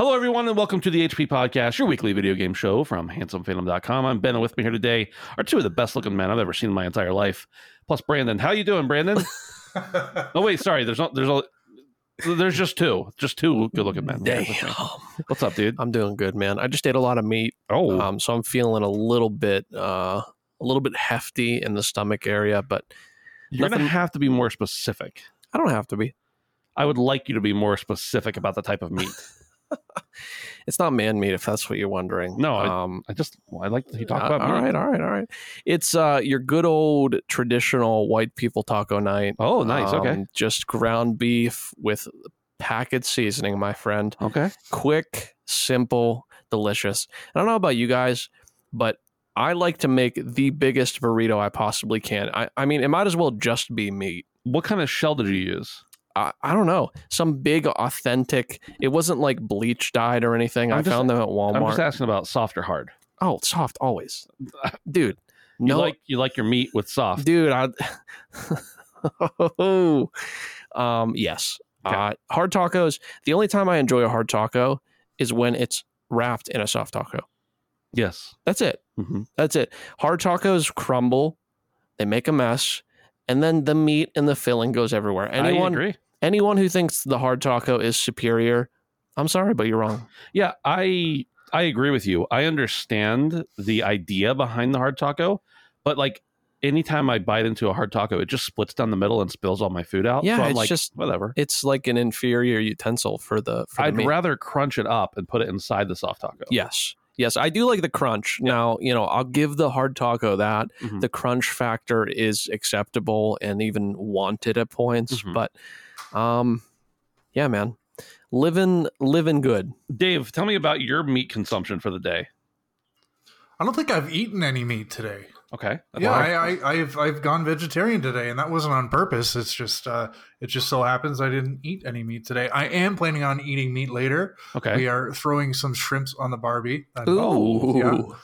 Hello, everyone, and welcome to the HP Podcast, your weekly video game show from handsomephantom.com. I'm Ben, and with me here today are two of the best looking men I've ever seen in my entire life, plus Brandon. How you doing, Brandon? oh, wait, sorry. There's not, there's a, there's just two, just two good looking men. Damn. What's up, dude? I'm doing good, man. I just ate a lot of meat, Oh, um, so I'm feeling a little bit, uh, a little bit hefty in the stomach area, but you're going to have to be more specific. I don't have to be. I would like you to be more specific about the type of meat. It's not man meat, if that's what you're wondering. No, I- um, I just, I like to talk uh, about all meat. right, all right, all right. It's uh, your good old traditional white people taco night. Oh, nice. Okay. Um, Just ground beef with packet seasoning, my friend. Okay. quick, simple, delicious. I don't know about you guys, but I like to make the biggest burrito I possibly can. I, I mean, it might as well just be meat. What kind of shell did you use? I, I don't know. Some big, authentic. It wasn't like bleach dyed or anything. I'm I just- found them at Walmart. I'm just asking about soft or hard. oh, soft always, dude. You No, like you like your meat with soft. dude. I, um, yes. Okay. Uh, hard tacos. The only time I enjoy a hard taco is when it's wrapped in a soft taco. Yes. That's it. hmm That's it. Hard tacos crumble, they make a mess, and then the meat and the filling goes everywhere. I Anyone agree. Anyone who thinks the hard taco is superior, I'm sorry, but you're wrong. Yeah, I I agree with you. I understand the idea behind the hard taco, but like anytime I bite into a hard taco, it just splits down the middle and spills all my food out. Yeah, so I'm it's like, just- whatever. It's like an inferior utensil for the for I'd meat. rather crunch it up and put it inside the soft taco. Yes. Yes, I do like the crunch. Now, you know, I'll give the hard taco that. Mhm. The crunch factor is acceptable and even wanted at points, Mhm. but um yeah, man. Living living good. Dave, tell me about your meat consumption for the day. I don't think I've eaten any meat today. Okay. That's yeah. I, I, I've I've gone vegetarian today, and that wasn't on purpose. It's just uh, it just so happens I didn't eat any meat today. I am planning on eating meat later. okay. We are throwing some shrimps on the Barbie. And- Ooh. yeah.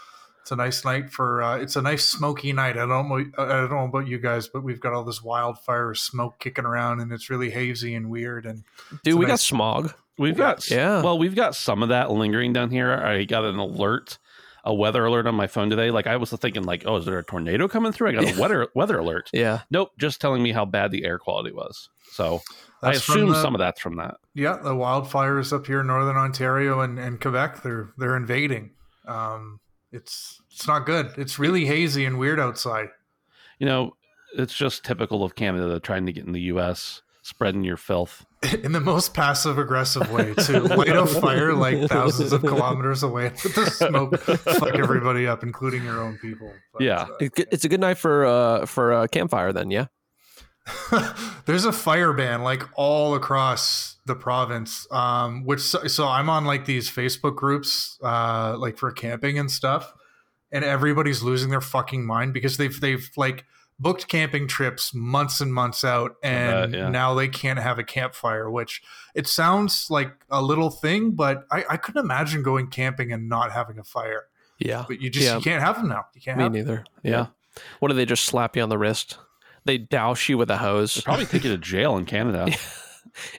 It's a nice night for. Uh, it's a nice smoky night. I don't know. I don't know about you guys, but we've got all this wildfire smoke kicking around, and it's really hazy and weird. And Dude, a we got smog. We've got Yeah. Well, we've got some of that lingering down here. I got an alert, a weather alert on my phone today. Like I was thinking, like, oh, is there a tornado coming through? I got a weather weather alert. Yeah. Nope, just telling me how bad the air quality was. So I that's from assume the- some of that's from that. Yeah, the wildfires up here in northern Ontario and, and Quebec, they're they're invading. Um, it's it's not good. It's really hazy and weird outside. You know, it's just typical of Canada trying to get in the U.S., spreading your filth. In the most passive aggressive way to light a fire like thousands of kilometers away with the smoke fuck everybody up, including your own people. But, Yeah. uh, It's a good night for uh for a campfire then, yeah. there's a fire ban like all across the province um which so, so i'm on like these facebook groups uh like for camping and stuff and everybody's losing their fucking mind because they've they've like booked camping trips months and months out and bet, yeah. now they can't have a campfire which it sounds like a little thing but i i couldn't imagine going camping and not having a fire Yeah. but you just Yeah. you can't have them now you can't Me have 'em. neither. Yeah. What do they just slap you on the wrist? They douse you with a They hose. probably take you to jail in Canada.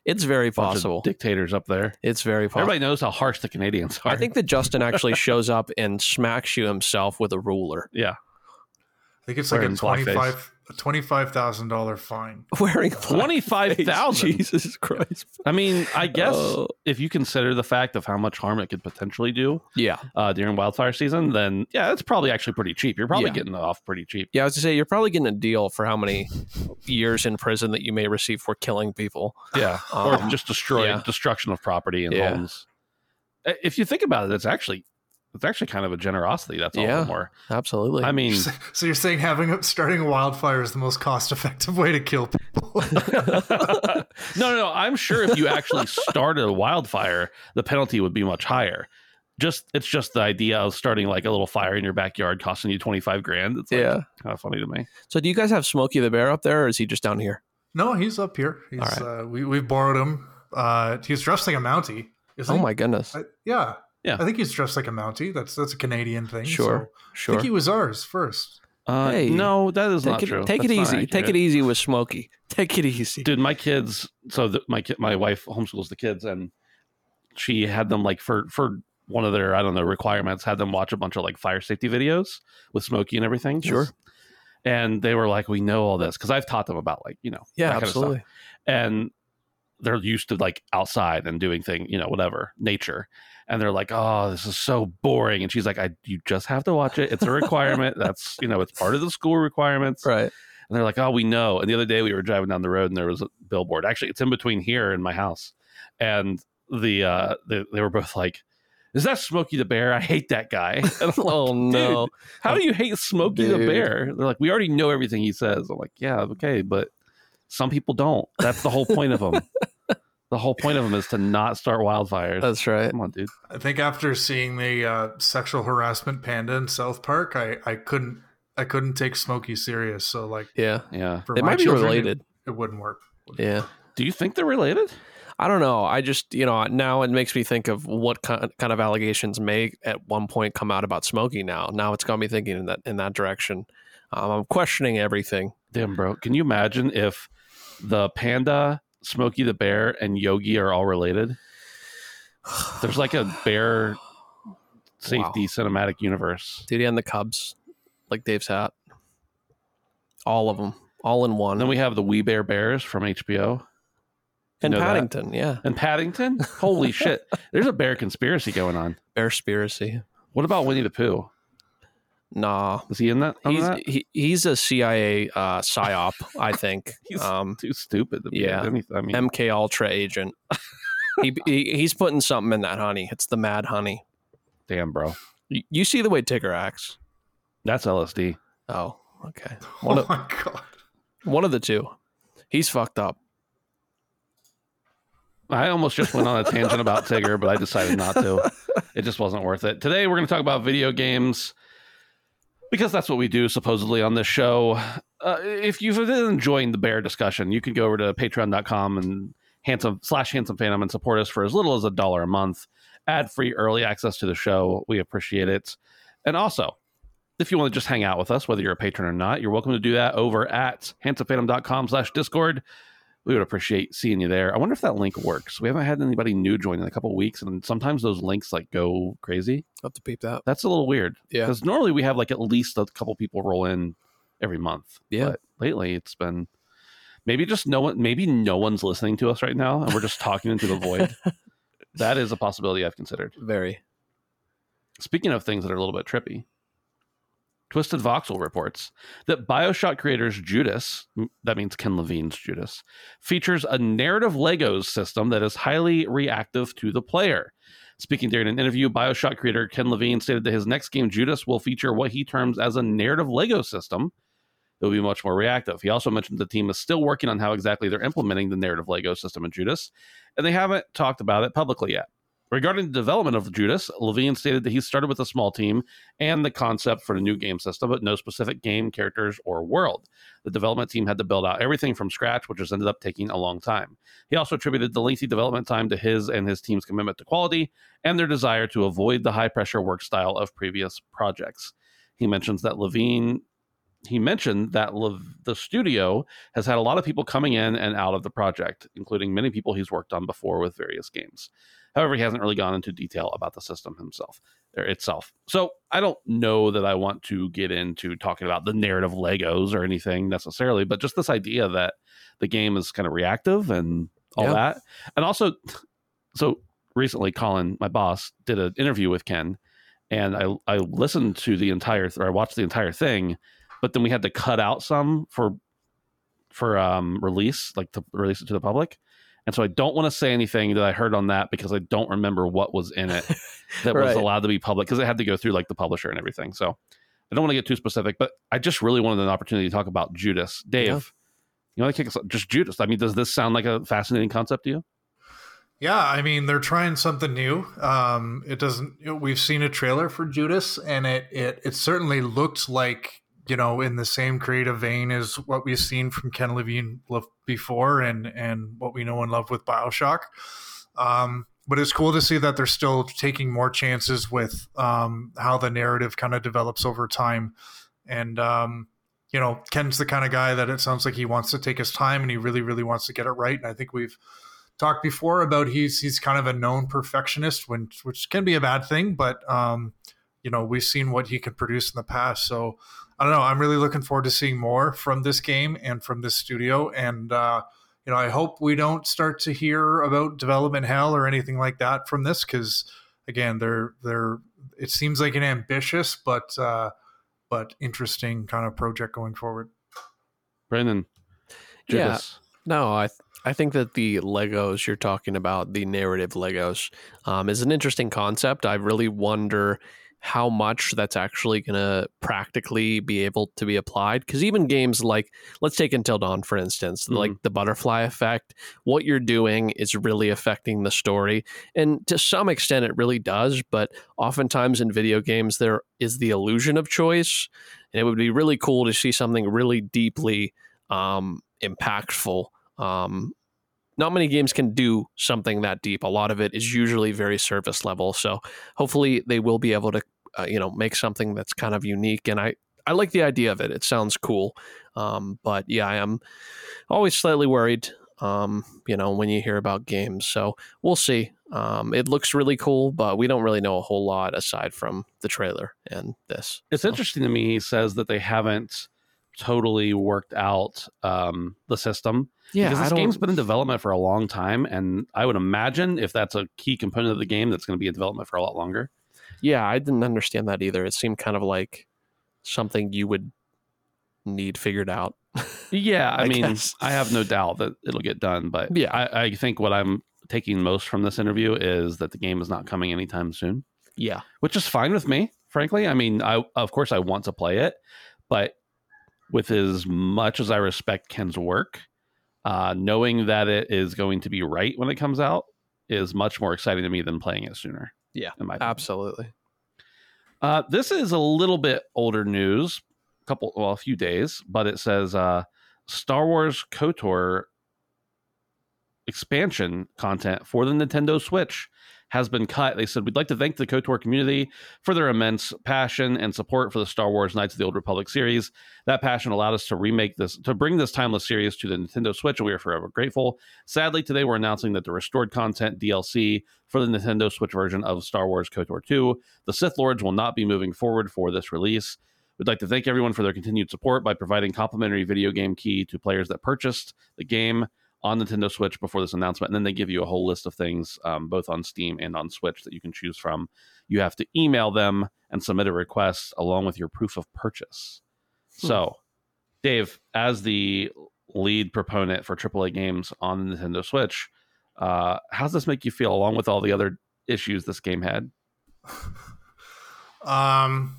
It's very possible. dictators up there. It's very possible. Everybody knows how harsh the Canadians are. I think that Justin actually shows up and smacks you himself with a ruler. yeah. I think it's like a Wearing blackface. 25 a twenty-five thousand dollar fine. Wearing 25,000? Jesus Christ. I mean, I guess Oh. if you consider the fact of how much harm it could potentially do Yeah. uh, during wildfire season, then yeah, it's probably actually pretty cheap. You're probably Yeah. getting off pretty cheap. Yeah, I was to say you're probably getting a deal for how many years in prison that you may receive for killing people. Yeah, Um, or just destroy yeah. destruction of property and Yeah. homes. Uh, If you think about it, it's actually it's actually kind of a generosity. That's all Yeah. the more. Absolutely. I mean, So you're saying having a, starting a wildfire is the most cost-effective way to kill people? no, no, no. I'm sure if you actually started a wildfire, the penalty would be much higher. Just it's just the idea of starting like a little fire in your backyard costing you 25 grand. It's like, yeah. kind of funny to me. So do you guys have Smokey the Bear up there or is he just down here? no, he's up here. He's All uh, we we borrowed him. Uh, he's dressed like a Mountie. Isn't Oh he? my goodness. I, yeah. Yeah. I think he's dressed like a Mountie. That's that's a Canadian thing. Sure. so- I Sure. think he was ours first. Uh, Hey, no, that is not Take it, true. take it That's not easy. Take it easy with Smokey. Take it easy. dude my kids so the, my kid my wife homeschools the kids and she had them like for for one of their i don't know requirements had them watch a bunch of like fire safety videos with smokey and everything Sure. and they were like we know all this because i've taught them about like you know yeah, that kind of stuff. absolutely. and they're used to like outside and doing thing you know whatever nature and they're like oh this is so boring and she's like i you just have to watch it it's a requirement that's you know it's part of the school requirements Right. and they're like, "Oh, we know." And the other day we were driving down the road and there was a billboard. Actually, it's in between here and my house. And the uh they, they were both like, "Is that Smokey the Bear? I hate that guy." Like, Oh no. How do you hate Smokey the Bear?" They're like, "We already know everything he says." I'm like, "Yeah, okay, but some people don't. That's the whole point of them. the whole point of them is to not start wildfires." That's right. Come on, dude. I think after seeing the uh, sexual harassment panda in South Park, I, I couldn't I couldn't take Smokey serious. So like Yeah. Yeah. for They my might be children, it- related. It, wouldn't work. Yeah. Do you think they're related? I don't know. I just, you know, now it makes me think of what kind kind of allegations may at one point come out about Smokey now. Now it's got me thinking in that in that direction. Um, I'm questioning everything. Damn, bro. Can you imagine if the panda, Smokey the Bear, and Yogi are all related? There's like a bear safety Wow. cinematic universe. Duty and the Cubs, like Dave's hat. All of them, all in one. Then we have the We Bare Bears from HBO. and know that? Paddington, yeah. And Paddington? Holy shit. There's a bear conspiracy going on. Bear conspiracy. What about Winnie the Pooh? Nah. Was he in that? He's that? he, he's a CIA uh, psyop, I think. He's um, too stupid to be yeah. I mean, MK Ultra agent. he, he he's putting something in that honey. It's the mad honey. damn, bro. You, you see the way Tigger acts. That's LSD. Oh, okay. One oh of, my god! one of the two. He's fucked up. I almost just went on a tangent about Tigger, but I decided not to. It just wasn't worth it. Today, we're going to talk about video games because that's what we do supposedly on this show. Uh, if you've been enjoying the bear discussion, you can go over to patreon.com and handsome slash handsome phantom and support us for as little as a dollar a month. Ad free early access to the show. We appreciate it. And also, if you want to just hang out with us, whether you're a patron or not, you're welcome to do that over at handsomephantom.com slash discord. We would appreciate seeing you there. I wonder if that link works. We haven't had anybody new join in a couple weeks, and sometimes those links like go crazy. Have to peep that. That's a little weird Yeah. because normally we have like at least a couple people roll in every month. Yeah. But lately it's been maybe just no one, maybe no one's listening to us right now, and we're just talking into the void. That is a possibility I've considered. Very. Speaking of things that are a little bit trippy, Twisted Voxel reports that Bioshock creators Judas, that means Ken Levine's Judas, features a narrative Legos system that is highly reactive to the player. Speaking during an interview, Bioshock creator Ken Levine stated that his next game, Judas, will feature what he terms as a narrative Lego system that will be much more reactive. He also mentioned the team is still working on how exactly they're implementing the narrative Lego system in Judas, and they haven't talked about it publicly yet. Regarding the development of Judas, Levine stated that he started with a small team and the concept for the new game system, but no specific game, characters, or world. The development team had to build out everything from scratch, which has ended up taking a long time. He also attributed the lengthy development time to his and his team's commitment to quality and their desire to avoid the high pressure work style of previous projects. He mentions that Levine he mentioned that Lev- the studio has had a lot of people coming in and out of the project, including many people he's worked on before with various games. However, he hasn't really gone into detail about the system himself or itself. So I don't know that I want to get into talking about the narrative Legos or anything necessarily, but just this idea that the game is kind of reactive and all Yeah. that. And also, so recently, Colin, my boss, did an interview with Ken, and I I listened to the entire or I watched the entire thing, but then we had to cut out some for for um release, like to release it to the public. And so I don't want to say anything that I heard on that because I don't remember what was in it that was allowed to be public because it had to go through like the publisher and everything. So I don't want to get too specific, but I just really wanted an opportunity to talk about Judas. Dave, Yeah. you want to kick us just Judas? I mean, does this sound like a fascinating concept to you? Yeah, I mean they're trying something new. Um, it doesn't. You know, we've seen a trailer for Judas, and it it it certainly looked like you know in the same creative vein as what we've seen from Ken Levine before, and and what we know and love with Bioshock. Um, but it's cool to see that they're still taking more chances with um, how the narrative kind of develops over time, and um, you know Ken's the kind of guy that it sounds like he wants to take his time and he really really wants to get it right, and I think we've talked before about he's he's kind of a known perfectionist when which can be a bad thing but um you know we've seen what he can produce in the past. So i don't know i'm really looking forward to seeing more from this game and from this studio and uh you know i hope we don't start to hear about development hell or anything like that from this because again they're they're it seems like an ambitious but uh but interesting kind of project going forward Brandon, Yeah. Judas. No, I th- I think that the Legos you're talking about, the narrative Legos, um, is an interesting concept. I really wonder how much that's actually going to practically be able to be applied. Because even games like, let's take Until Dawn, for instance, like the butterfly effect, what you're doing is really affecting the story. And to some extent, it really does. But oftentimes in video games, there is the illusion of choice. And it would be really cool to see something really deeply um, impactful. Um, not many games can do something that deep. A lot of it is usually very surface level. So hopefully they will be able to, uh, you know, make something that's kind of unique. And I, I like the idea of it. It sounds cool. Um, but yeah, I am always slightly worried. Um, you know, when you hear about games. So we'll see. Um, it looks really cool, but we don't really know a whole lot aside from the trailer and this. It's So- interesting to me. He says that they haven't totally worked out um, the system Yeah, because this game's been in development for a long time, and I would imagine if that's a key component of the game, that's going to be in development for a lot longer. Yeah, I didn't understand that either. It seemed kind of like something you would need figured out. Yeah, I, I mean, guess. I have no doubt that it'll get done, but Yeah. I, I think what I'm taking most from this interview is that the game is not coming anytime soon, Yeah. which is fine with me, frankly. I mean, I of course I want to play it, but with as much as I respect Ken's work, uh, knowing that it is going to be right when it comes out is much more exciting to me than playing it sooner. Yeah. Absolutely. Uh, this is a little bit older news, a couple, well, a few days, but it says uh, Star Wars KOTOR expansion content for the Nintendo Switch has been cut. They said, We'd like to thank the KOTOR community for their immense passion and support for the Star Wars Knights of the Old Republic series. That passion allowed us to remake this, to bring this timeless series to the Nintendo Switch, and we are forever grateful. Sadly, today we're announcing that the restored content DLC for the Nintendo Switch version of Star Wars KOTOR 2, the Sith Lords will not be moving forward for this release. We'd like to thank everyone for their continued support by providing complimentary video game key to players that purchased the game on Nintendo Switch before this announcement. And then they give you a whole list of things, um, both on Steam and on Switch, that you can choose from. You have to email them and submit a request along with your proof of purchase. Hmm. So, Dave, as the lead proponent for AAA games on the Nintendo Switch, uh, how does this make you feel along with all the other issues this game had? Um,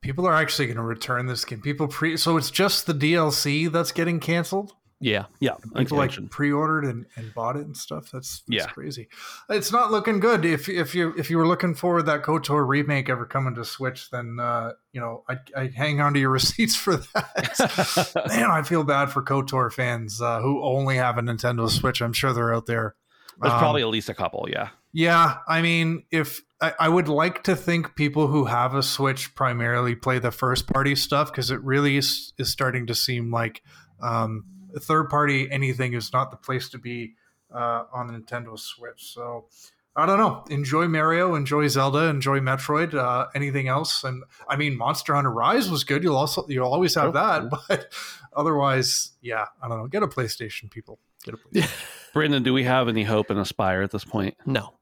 people are actually going to return this game. People pre so it's just the DLC that's getting canceled. Yeah. Yeah, People like pre-ordered and, and bought it and stuff. That's, that's Yeah. crazy. It's not looking good. If if you if you were looking for that KOTOR remake ever coming to Switch, then uh, you know I I hang on to your receipts for that. Man, I feel bad for KOTOR fans uh, who only have a Nintendo Switch. I'm sure they're out there. There's Um, probably at least a couple. Yeah. yeah, I mean, if I, I would like to think people who have a Switch primarily play the first party stuff because it really is, is starting to seem like um, third party anything is not the place to be uh, on the Nintendo Switch. So I don't know. Enjoy Mario, enjoy Zelda, enjoy Metroid. Uh, anything else? And I mean, Monster Hunter Rise was good. You'll also you'll always have Oh, that, but otherwise, yeah, I don't know. Get a PlayStation, people. Get a PlayStation. Brandon, do we have any hope and aspire at this point? No,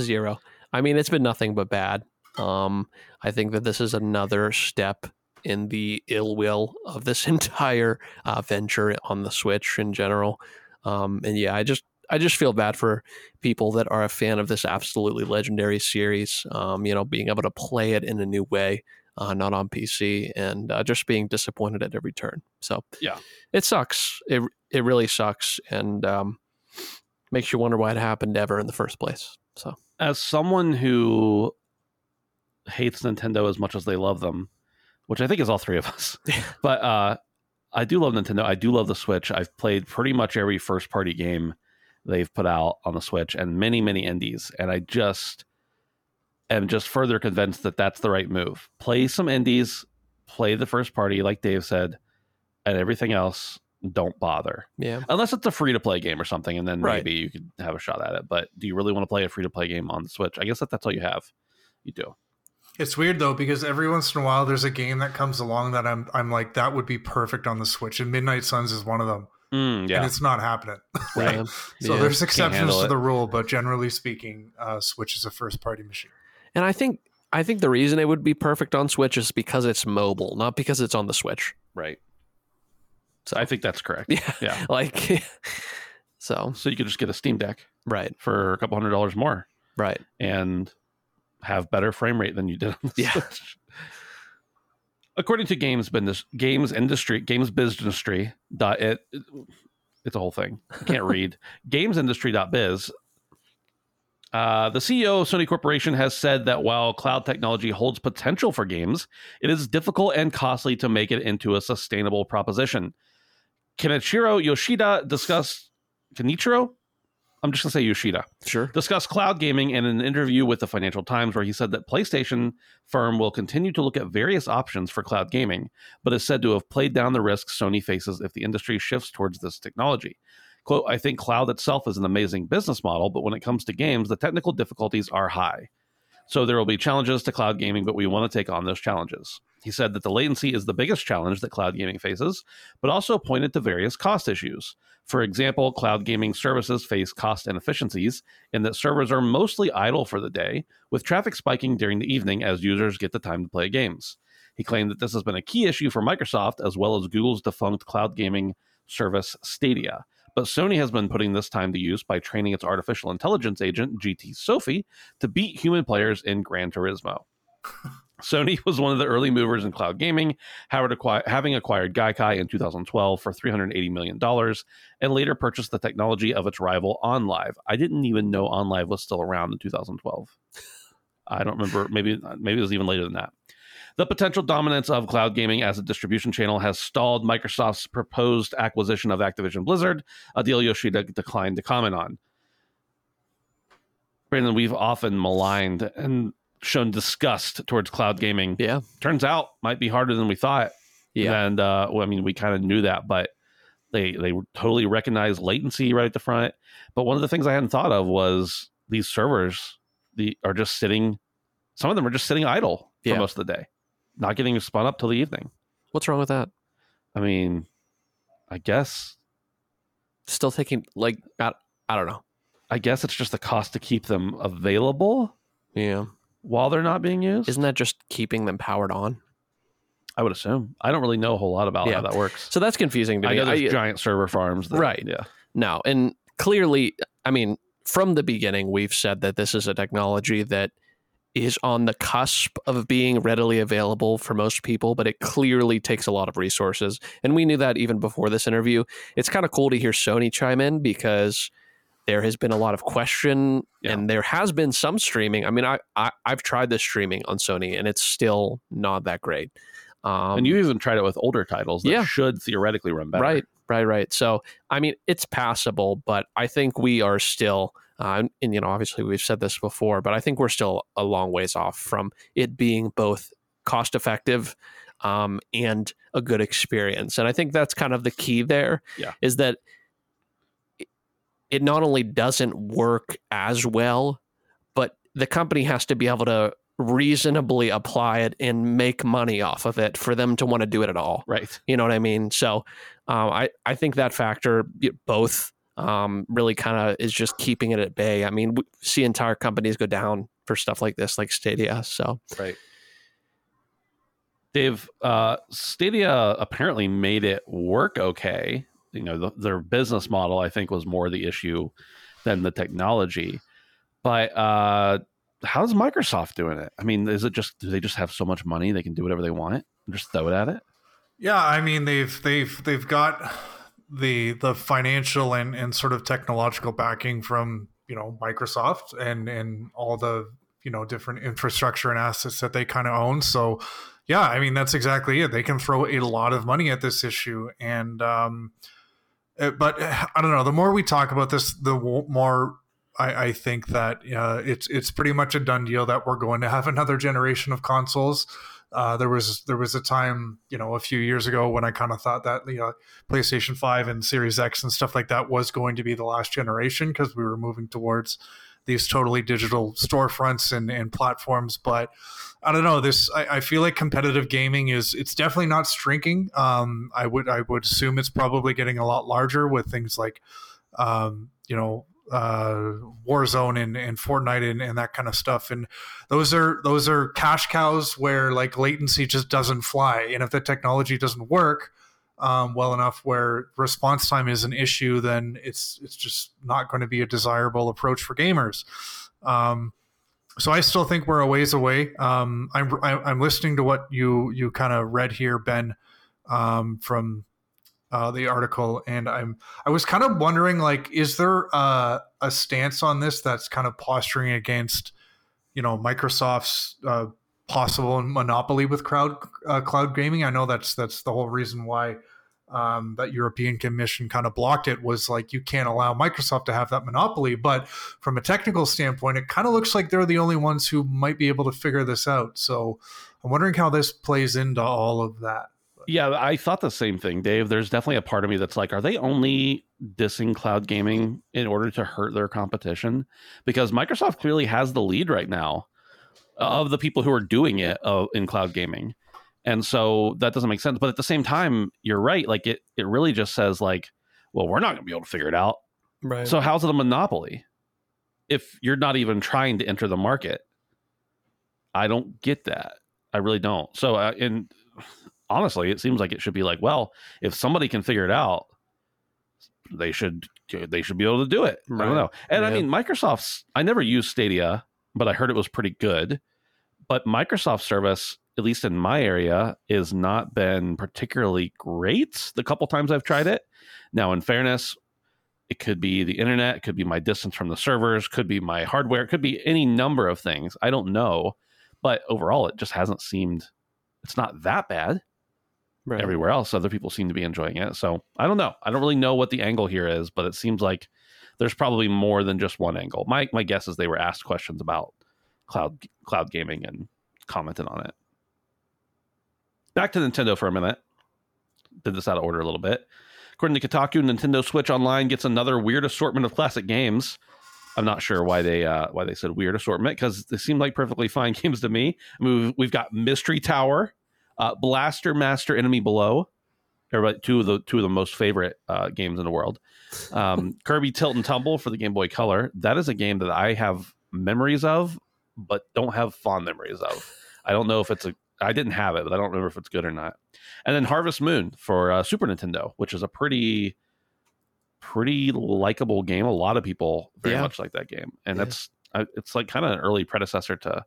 zero. I mean, it's been nothing but bad. Um, I think that this is another step in the ill will of this entire uh, venture on the Switch in general. Um, and yeah, I just I just feel bad for people that are a fan of this absolutely legendary series. Um, you know, being able to play it in a new way, uh, not on PC, and uh, just being disappointed at every turn. So Yeah. it sucks. It it really sucks, and um, makes you wonder why it happened ever in the first place. So As someone who hates Nintendo as much as they love them, which I think is all three of us, but uh, I do love Nintendo. I do love the Switch. I've played pretty much every first party game they've put out on the Switch and many, many indies. And I just am just further convinced that that's the right move. Play some indies, play the first party, like Dave said, and everything else, don't bother. yeah, Unless it's a free to play game or something, and then Right. maybe you could have a shot at it. But do you really want to play a free to play game on the Switch? I guess that that's all you have. You do. It's weird though because every once in a while there's a game that comes along that I'm I'm like that would be perfect on the Switch, and Midnight Suns is one of them, Mm, and it's not happening. Right. Yeah. So Yeah. there's exceptions to the rule, but generally speaking, uh, Switch is a first party machine. And I think I think the reason it would be perfect on Switch is because it's mobile, not because it's on the Switch. Right. So I think that's correct. yeah, Yeah. like so So you could just get a Steam Deck right, for a couple hundred dollars more right. and have better frame rate than you did on the Yeah. Switch. According to Games Business, Games Industry, Games Business dot it, it's a whole thing. I can't read. games Gamesindustry.biz. Uh, the CEO of Sony Corporation has said that while cloud technology holds potential for games, it is difficult and costly to make it into a sustainable proposition. Kenichiro Yoshida discussed Kenichiro. I'm just gonna say Yoshida Sure. discussed cloud gaming in an interview with the Financial Times, where he said that PlayStation firm will continue to look at various options for cloud gaming, but is said to have played down the risks Sony faces if the industry shifts towards this technology. Quote, I think cloud itself is an amazing business model, but when it comes to games, the technical difficulties are high. So there will be challenges to cloud gaming, but we want to take on those challenges. He said that the latency is the biggest challenge that cloud gaming faces, but also pointed to various cost issues. For example, cloud gaming services face cost inefficiencies in that servers are mostly idle for the day, with traffic spiking during the evening as users get the time to play games. He claimed that this has been a key issue for Microsoft as well as Google's defunct cloud gaming service Stadia. But Sony has been putting this time to use by training its artificial intelligence agent, GT Sophy, to beat human players in Gran Turismo. Sony was one of the early movers in cloud gaming, having acquired Gaikai in 2012 for $380 million and later purchased the technology of its rival OnLive. I didn't even know OnLive was still around in 2012. I don't remember. Maybe uh, maybe it was even later than that. The potential dominance of cloud gaming as a distribution channel has stalled Microsoft's proposed acquisition of Activision Blizzard, a deal Yoshida declined to comment on. Brandon, we've often maligned and shown disgust towards cloud gaming. Yeah. Turns out might be harder than we thought. Yeah. And uh, well, I mean, we kind of knew that, but they they totally recognized latency right at the front. But one of the things I hadn't thought of was these servers the are just sitting. Some of them are just sitting idle for Yeah. most of the day, not getting spun up till the evening. What's wrong with that? I mean, I guess Still taking like I, I don't know. I guess it's just the cost to keep them available Yeah. while they're not being used. Isn't that just keeping them powered on? I would assume. I don't really know a whole lot about Yeah. how that works. So that's confusing to I know there's I- giant server farms. That, Right. Yeah. No, and clearly, I mean, from the beginning, we've said that this is a technology that is on the cusp of being readily available for most people, but it clearly takes a lot of resources. And we knew that even before this interview. It's kind of cool to hear Sony chime in because there has been a lot of question Yeah. and there has been some streaming. I mean, I, I I've tried this streaming on Sony and it's still not that great. Um, and you even tried it with older titles that Yeah. should theoretically run better. Right, right, right. So, I mean, it's passable, but I think we are still, uh, and you know, obviously we've said this before, but I think we're still a long ways off from it being both cost effective um, and a good experience. And I think that's kind of the key there. Yeah. Is that it not only doesn't work as well, but the company has to be able to reasonably apply it and make money off of it for them to want to do it at all. Right. You know what I mean? So um, I I think that factor both um, really kind of is just keeping it at bay. I mean, we see entire companies go down for stuff like this, like Stadia. So right. Dave, uh, Stadia apparently made it work okay. You know, the, their business model, I think, was more the issue than the technology. But uh, how's Microsoft doing it? I mean, is it just do they just have so much money they can do whatever they want and just throw it at it? Yeah, I mean they've they've they've got the the financial and, and sort of technological backing from you know Microsoft and and all the you know different infrastructure and assets that they kind of own. So yeah, I mean that's exactly it. They can throw a lot of money at this issue, and um, eh, but I don't know. The more we talk about this, the more I, I think that uh, it's it's pretty much a done deal that we're going to have another generation of consoles. Uh, there was there was a time you know a few years ago when I kind of thought that you know PlayStation Five and Series X and stuff like that was going to be the last generation because we were moving towards these totally digital storefronts and, and platforms. But I don't know this. I, I feel like competitive gaming is it's definitely not shrinking. Um, I would I would assume it's probably getting a lot larger with things like um, you know uh, Warzone and, and Fortnite and, and that kind of stuff. And those are those are cash cows where like latency just doesn't fly. And if the technology doesn't work um, well enough where response time is an issue, then it's it's just not going to be a desirable approach for gamers. Um, so I still think we're a ways away. Um, I'm I'm listening to what you you kind of read here, Ben, um, from uh, the article, and I'm I was kind of wondering like, is there uh, a stance on this that's kind of posturing against, you know, Microsoft's uh, possible monopoly with cloud uh, cloud gaming? I know that's that's the whole reason why um, that European Commission kind of blocked it was like you can't allow Microsoft to have that monopoly. But from a technical standpoint, it kind of looks like they're the only ones who might be able to figure this out. So I'm wondering how this plays into all of that. Yeah, I thought the same thing, Dave. There's definitely a part of me that's like, are they only dissing cloud gaming in order to hurt their competition? Because Microsoft clearly has the lead right now of the people who are doing it uh, in cloud gaming. And so that doesn't make sense. But at the same time, you're right. Like it, it really just says like, well, we're not going to be able to figure it out. right. So how's it a monopoly if you're not even trying to enter the market? I don't get that. I really don't. So, uh, and honestly, it seems like it should be like, well, if somebody can figure it out, they should they should be able to do it. I don't know. And I mean, Microsoft's. I never used Stadia, but I heard it was pretty good. But Microsoft service, at least in my area, is not been particularly great. The couple times I've tried it. Now, in fairness, it could be the internet, it could be my distance from the servers, could be my hardware, it could be any number of things. I don't know, but overall, it just hasn't seemed. It's not that bad right. everywhere else. Other people seem to be enjoying it. So i don't know. I don't really know what the angle here is but it seems like there's probably more than just one angle. My my guess is they were asked questions about cloud cloud gaming and commented on it. Back to nintendo for a minute. Did this out of order a little bit. According to kotaku nintendo switch online gets another weird assortment of classic games. I'm not sure why they uh, why they said weird assortment because they seem like perfectly fine games to me. I mean, we've, we've got Mystery Tower, uh, Blaster Master Enemy Below, everybody two of the two of the most favorite uh, games in the world. Um, Kirby Tilt and Tumble for the Game Boy Color. That is a game that I have memories of, but don't have fond memories of. I don't know if it's a. I didn't have it, but I don't remember if it's good or not. And then Harvest Moon for uh, Super Nintendo, which is a pretty pretty likable game. A lot of people very Yeah. much like that game, and Yeah. that's uh, it's like kind of an early predecessor to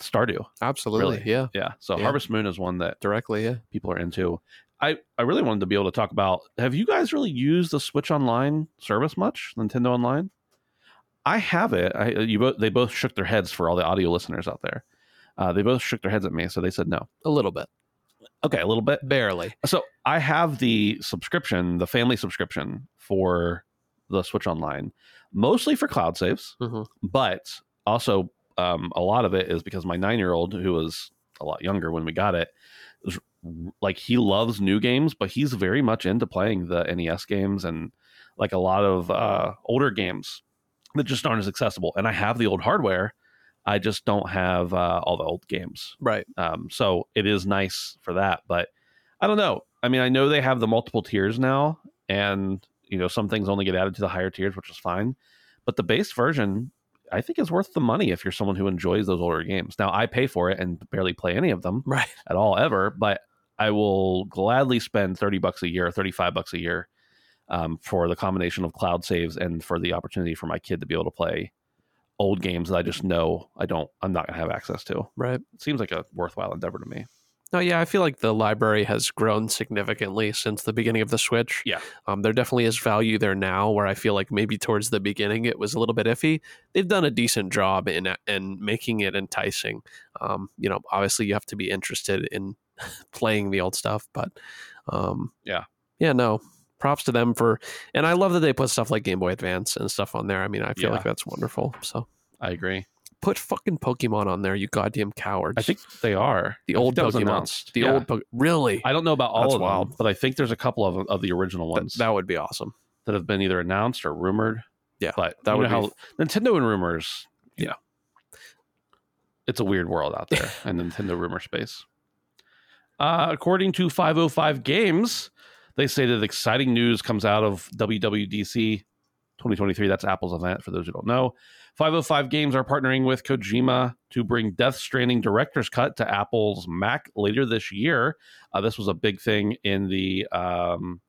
Stardew. Absolutely. Really? Yeah. Yeah, so Yeah. Harvest Moon is one that Directly. Yeah. people are into. I, I really wanted to be able to talk about have you guys really used the Switch Online service much? Nintendo Online? I have it. I you both they both shook their heads for all the audio listeners out there. Uh, they both shook their heads at me, so they said no. A little bit. Okay, a little bit. Barely. So I have the subscription, the family subscription for the Switch Online, mostly for cloud saves, Mhm. but also um, a lot of it is because my nine year old, who was a lot younger when we got it, was like he loves new games, but he's very much into playing the NES games and like a lot of uh, older games that just aren't as accessible. And I have the old hardware, I just don't have uh, all the old games. Right. Um, so it is nice for that, but I don't know. I mean, I know they have the multiple tiers now, and you know some things only get added to the higher tiers, which is fine. But the base version, I think, is worth the money if you're someone who enjoys those older games. Now, I pay for it and barely play any of them Right. at all ever, but I will gladly spend thirty bucks a year, thirty five bucks a year, um, for the combination of cloud saves and for the opportunity for my kid to be able to play old games that I just know I don't, I'm not going to have access to. Right. It seems like a worthwhile endeavor to me. No, yeah, I feel like the library has grown significantly since the beginning of the Switch. Yeah. Um, there definitely is value there now where I feel like maybe towards the beginning it was a little bit iffy. They've done a decent job in in making it enticing. Um, you know, obviously you have to be interested in playing the old stuff, but um, Yeah. Yeah, no. Props to them for and I love that they put stuff like Game Boy Advance and stuff on there. I mean, I feel Yeah. like that's wonderful. So I agree. Put fucking Pokemon on there, you goddamn cowards. I think they are the old that Pokemon. The Yeah. old po- really I don't know about all That's of them, but I think there's a couple of of the original Th- ones that would be awesome. that have been either announced or rumored. Yeah, but that would know be- how Nintendo and rumors. Yeah. it's a weird world out there in the Nintendo rumor space. Uh, according to 505 Games, they say that exciting news comes out of WWDC 2023. That's Apple's event, for those who don't know. 505 Games are partnering with Kojima to bring Death Stranding Director's Cut to Apple's Mac later this year. Uh, this was a big thing in the um,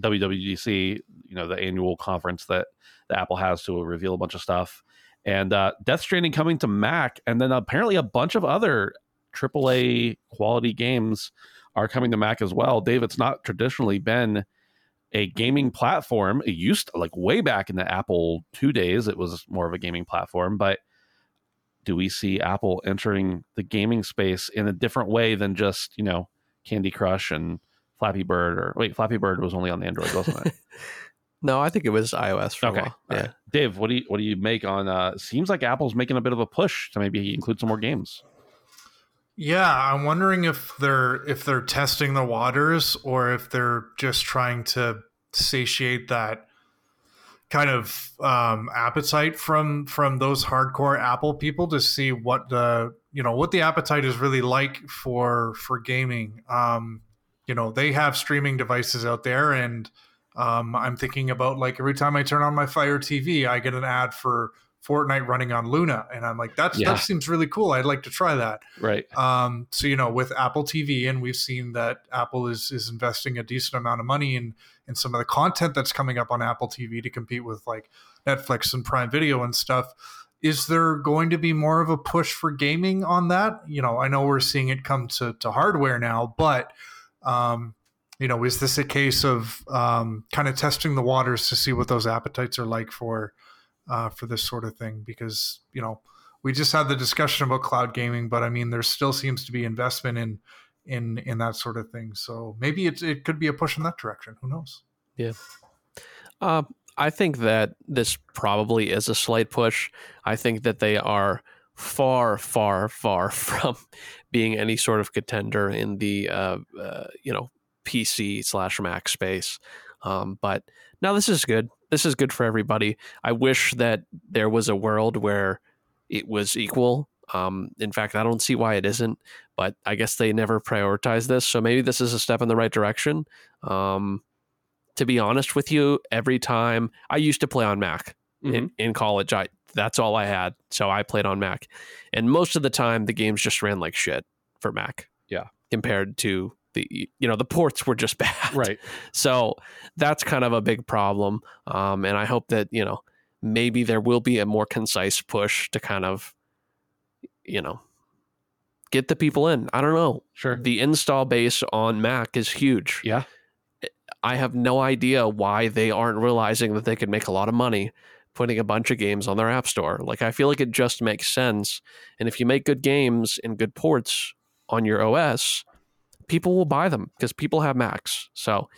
WWDC, you know, the annual conference that, that Apple has to reveal a bunch of stuff. And uh, Death Stranding coming to Mac, and then apparently a bunch of other AAA quality games are coming to Mac as well. Dave, it's not traditionally been a gaming platform. It used to, like way back in the Apple two days, it was more of a gaming platform. But do we see Apple entering the gaming space in a different way than just you know Candy Crush and Flappy Bird? Or wait, Flappy Bird was only on the Android, wasn't it? No, I think it was iOS for okay, a while. all Yeah. right. Dave, what do you what do you make on? uh Seems like Apple's making a bit of a push to maybe include some more games. Yeah, I'm wondering if they're if they're testing the waters or if they're just trying to satiate that kind of um, appetite from from those hardcore Apple people to see what the you know what the appetite is really like for for gaming. Um, you know, they have streaming devices out there, and um, I'm thinking about like every time I turn on my Fire TV, I get an ad for Fortnite running on Luna, and I'm like, that's Yeah. that seems really cool. I'd like to try that. Right. Um, so you know, with Apple TV, and we've seen that Apple is is investing a decent amount of money in in some of the content that's coming up on Apple TV to compete with like Netflix and Prime Video and stuff. Is there going to be more of a push for gaming on that? You know, I know we're seeing it come to to hardware now, but um, you know, is this a case of um, kind of testing the waters to see what those appetites are like for uh, for this sort of thing? Because you know, we just had the discussion about cloud gaming, but I mean, there still seems to be investment in in in that sort of thing. So maybe it it could be a push in that direction. Who knows? Yeah. Uh, I think that this probably is a slight push. I think that they are far, far, far from being any sort of contender in the uh, uh, you know PC slash Mac space. Um, but now this is good. This is good for everybody. I wish that there was a world where it was equal. Um, in fact, I don't see why it isn't. But I guess they never prioritize this, so maybe this is a step in the right direction. Um, to be honest with you, every time I used to play on Mac in, in college, I that's all I had. So I played on Mac. And most of the time the games just ran like shit for Mac. Yeah. Compared to the you know, the ports were just bad. Right. So that's kind of a big problem. Um, and I hope that, you know, maybe there will be a more concise push to kind of, you know, get the people in. I don't know. Sure. The install base on Mac is huge. Yeah. I have no idea why they aren't realizing that they could make a lot of money putting a bunch of games on their app store. Like I feel like it just makes sense. And if you make good games and good ports on your OS, people will buy them because people have Macs. So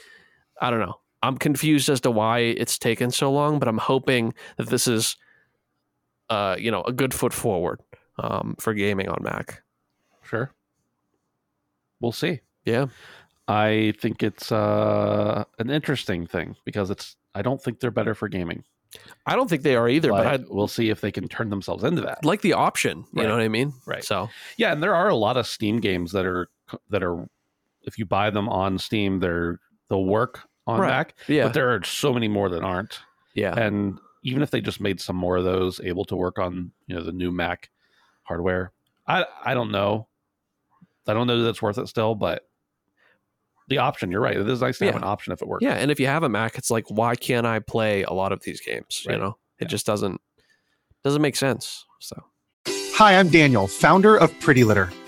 I don't know. I'm confused as to why it's taken so long, but I'm hoping that this is uh, you know, a good foot forward um, for gaming on Mac. Sure. We'll see. Yeah. I think it's uh, an interesting thing because it's. I don't think they're better for gaming. I don't think they are either, but, but I'd we'll see if they can turn themselves into that. like the option. You Right. know what I mean? Right. So Yeah, and there are a lot of Steam games that are that are if you buy them on Steam, they're they'll work on Right. Mac. yeah, But there are so many more that aren't. yeah, And even if they just made some more of those able to work on, you know, the new Mac hardware, I I don't know. I don't know that it's worth it still, but the option, you're right. It is nice to have an option if it works. yeah. And if you have a Mac, it's like, why can't I play a lot of these games? Right. You know, it Yeah. just doesn't doesn't make sense. So Hi, I'm Daniel, founder of Pretty Litter.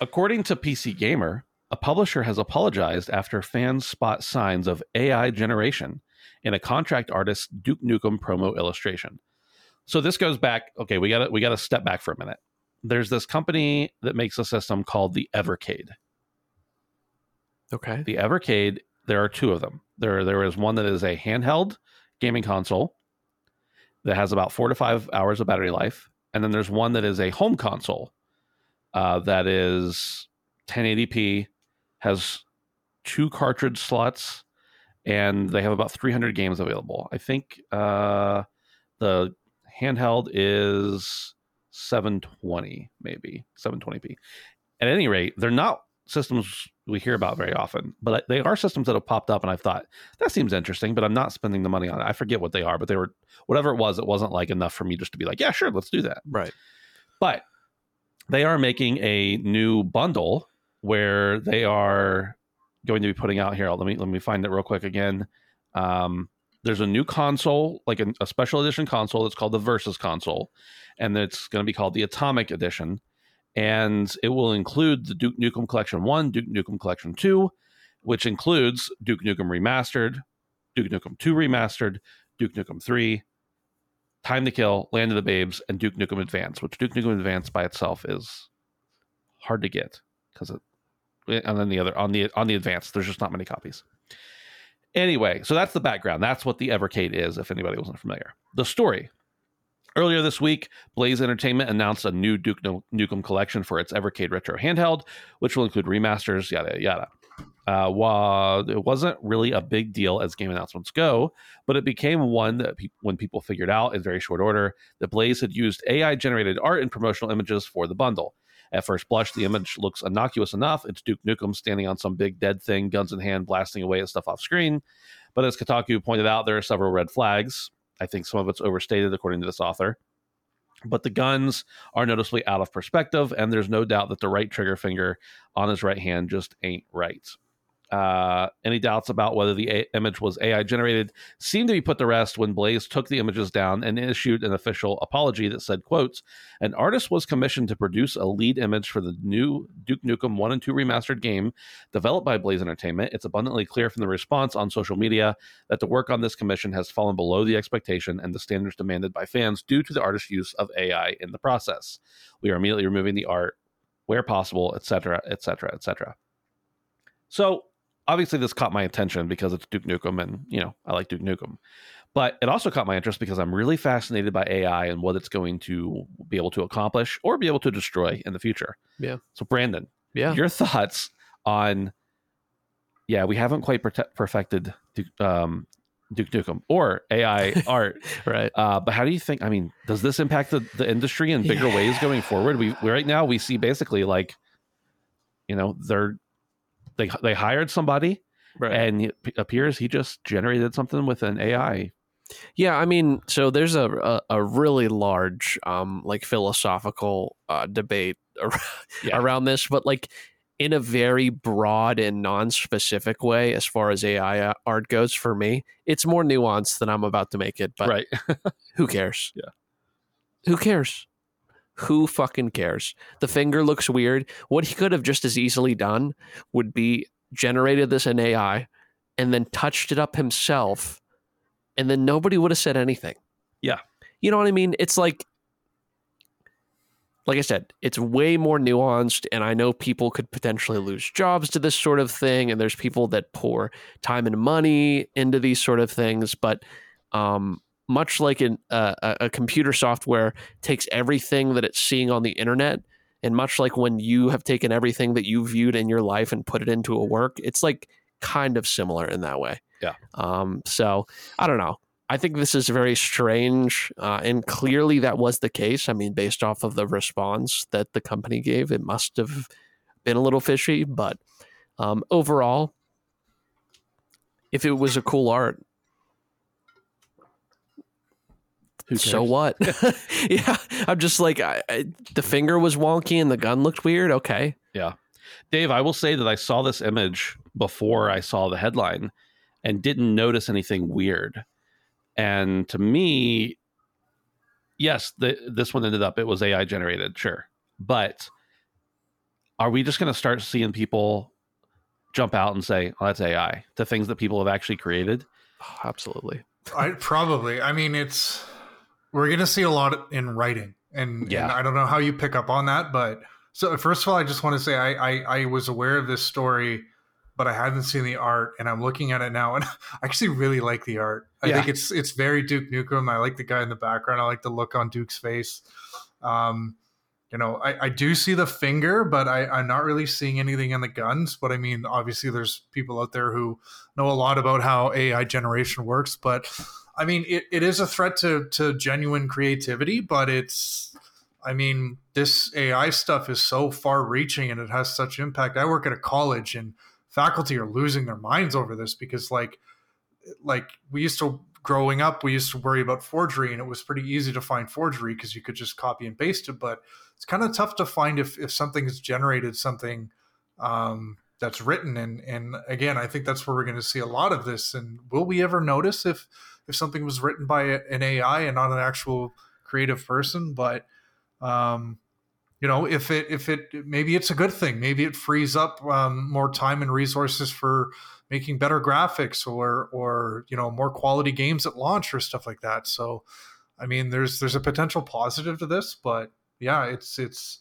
According to PC Gamer, a publisher has apologized after fans spot signs of AI generation in a contract artist's Duke Nukem promo illustration. So this goes back. Okay, we got to we got to step back for a minute. There's this company that makes a system called the Evercade. okay, The Evercade, there are two of them. There there is one that is a handheld gaming console that has about four to five hours of battery life, and then there's one that is a home console uh, that is 1080p, has two cartridge slots, and they have about 300 games available. I think uh, the handheld is 720, maybe 720p. At any rate, they're not systems we hear about very often, but they are systems that have popped up, and I've thought that seems interesting, but I'm not spending the money on it. I forget what they are, but they were whatever it was. It wasn't like enough for me just to be like, yeah, sure, let's do that. right. But they are making a new bundle where they are going to be putting out here. Let me let me find it real quick again. Um, there's a new console, like a, a special edition console. It's called the Versus console, and it's going to be called the Atomic Edition, and it will include the Duke Nukem Collection One, Duke Nukem Collection Two, which includes Duke Nukem Remastered, Duke Nukem Two Remastered, Duke Nukem Three, Time to Kill, Land of the Babes, and Duke Nukem Advance, which Duke Nukem Advance by itself is hard to get because it and then the other on the on the advance, there's just not many copies. Anyway, so that's the background. That's what the Evercade is, if anybody wasn't familiar. The story. Earlier this week, Blaze Entertainment announced a new Duke Nukem collection for its Evercade Retro handheld, which will include remasters, yada yada. Uh, while it wasn't really a big deal as game announcements go, but it became one that pe- when people figured out in very short order that Blaze had used AI generated art and promotional images for the bundle. At first blush, the image looks innocuous enough. It's Duke Nukem standing on some big dead thing, guns in hand, blasting away at stuff off screen. But as Kotaku pointed out, there are several red flags. I think some of it's overstated, according to this author. But the guns are noticeably out of perspective, and there's no doubt that the right trigger finger on his right hand just ain't right. Uh, any doubts about whether the a- image was AI generated seemed to be put to rest when Blaze took the images down and issued an official apology that said, quotes, an artist was commissioned to produce a lead image for the new Duke Nukem 1 and 2 remastered game developed by Blaze Entertainment. It's abundantly clear from the response on social media that the work on this commission has fallen below the expectation and the standards demanded by fans due to the artist's use of AI in the process. We are immediately removing the art where possible, etc., etc., etc. So obviously this caught my attention because it's Duke Nukem and you know I like Duke Nukem. But it also caught my interest because I'm really fascinated by AI and what it's going to be able to accomplish or be able to destroy in the future. Yeah. So Brandon, Yeah. your thoughts on yeah, we haven't quite prote- perfected Duke, um, Duke Nukem or AI art. right. Uh, but how do you think? I mean, does this impact the, the industry in bigger Yeah. ways going forward? We, we right now we see basically like, you know, they're they they hired somebody Right. and it appears he just generated something with an AI. Yeah, I mean, so there's a a, a really large um like philosophical uh, debate ar- Yeah. around this, but like in a very broad and non-specific way as far as AI art goes for me, it's more nuanced than I'm about to make it, but right. who cares? Yeah. Who cares? Who fucking cares? The finger looks weird. What he could have just as easily done would be generated this in AI and then touched it up himself, and then nobody would have said anything. Yeah. You know what I mean? It's like, like I said, it's way more nuanced, and I know people could potentially lose jobs to this sort of thing, and there's people that pour time and money into these sort of things, but um, much like an, uh, a computer software takes everything that it's seeing on the internet, and much like when you have taken everything that you viewed in your life and put it into a work, it's like kind of similar in that way. Yeah. Um. So I don't know. I think this is very strange, uh, and clearly that was the case. I mean, based off of the response that the company gave, it must have been a little fishy. But um, overall, if it was a cool art, Who so cares? what? yeah, I'm just like I, I, the finger was wonky and the gun looked weird. Okay, Yeah, Dave, I will say that I saw this image before I saw the headline and didn't notice anything weird. And to me, yes, the, this one ended up, it was AI generated, sure. But are we just going to start seeing people jump out and say, oh, that's AI to things that people have actually created? Oh, absolutely. I probably. I mean, it's we're gonna see a lot in writing, and, Yeah. and I don't know how you pick up on that, but so first of all, I just want to say I, I I was aware of this story, but I hadn't seen the art, and I'm looking at it now, and I actually really like the art. I Yeah. think it's it's very Duke Nukem. I like the guy in the background. I like the look on Duke's face. Um, you know, I, I do see the finger, but I, I'm not really seeing anything in the guns. But I mean, obviously, there's people out there who know a lot about how AI generation works. But I mean, it, it is a threat to to genuine creativity. But it's, I mean, this AI stuff is so far reaching and it has such impact. I work at a college and faculty are losing their minds over this because like like we used to growing up we used to worry about forgery and it was pretty easy to find forgery because you could just copy and paste it but it's kind of tough to find if if something has generated something um, that's written and and again i think that's where we're going to see a lot of this and will we ever notice if if something was written by an ai and not an actual creative person but um you know if it if it maybe it's a good thing. Maybe it frees up um, more time and resources for making better graphics or or you know more quality games at launch or stuff like that. So i mean there's there's a potential positive to this but yeah it's it's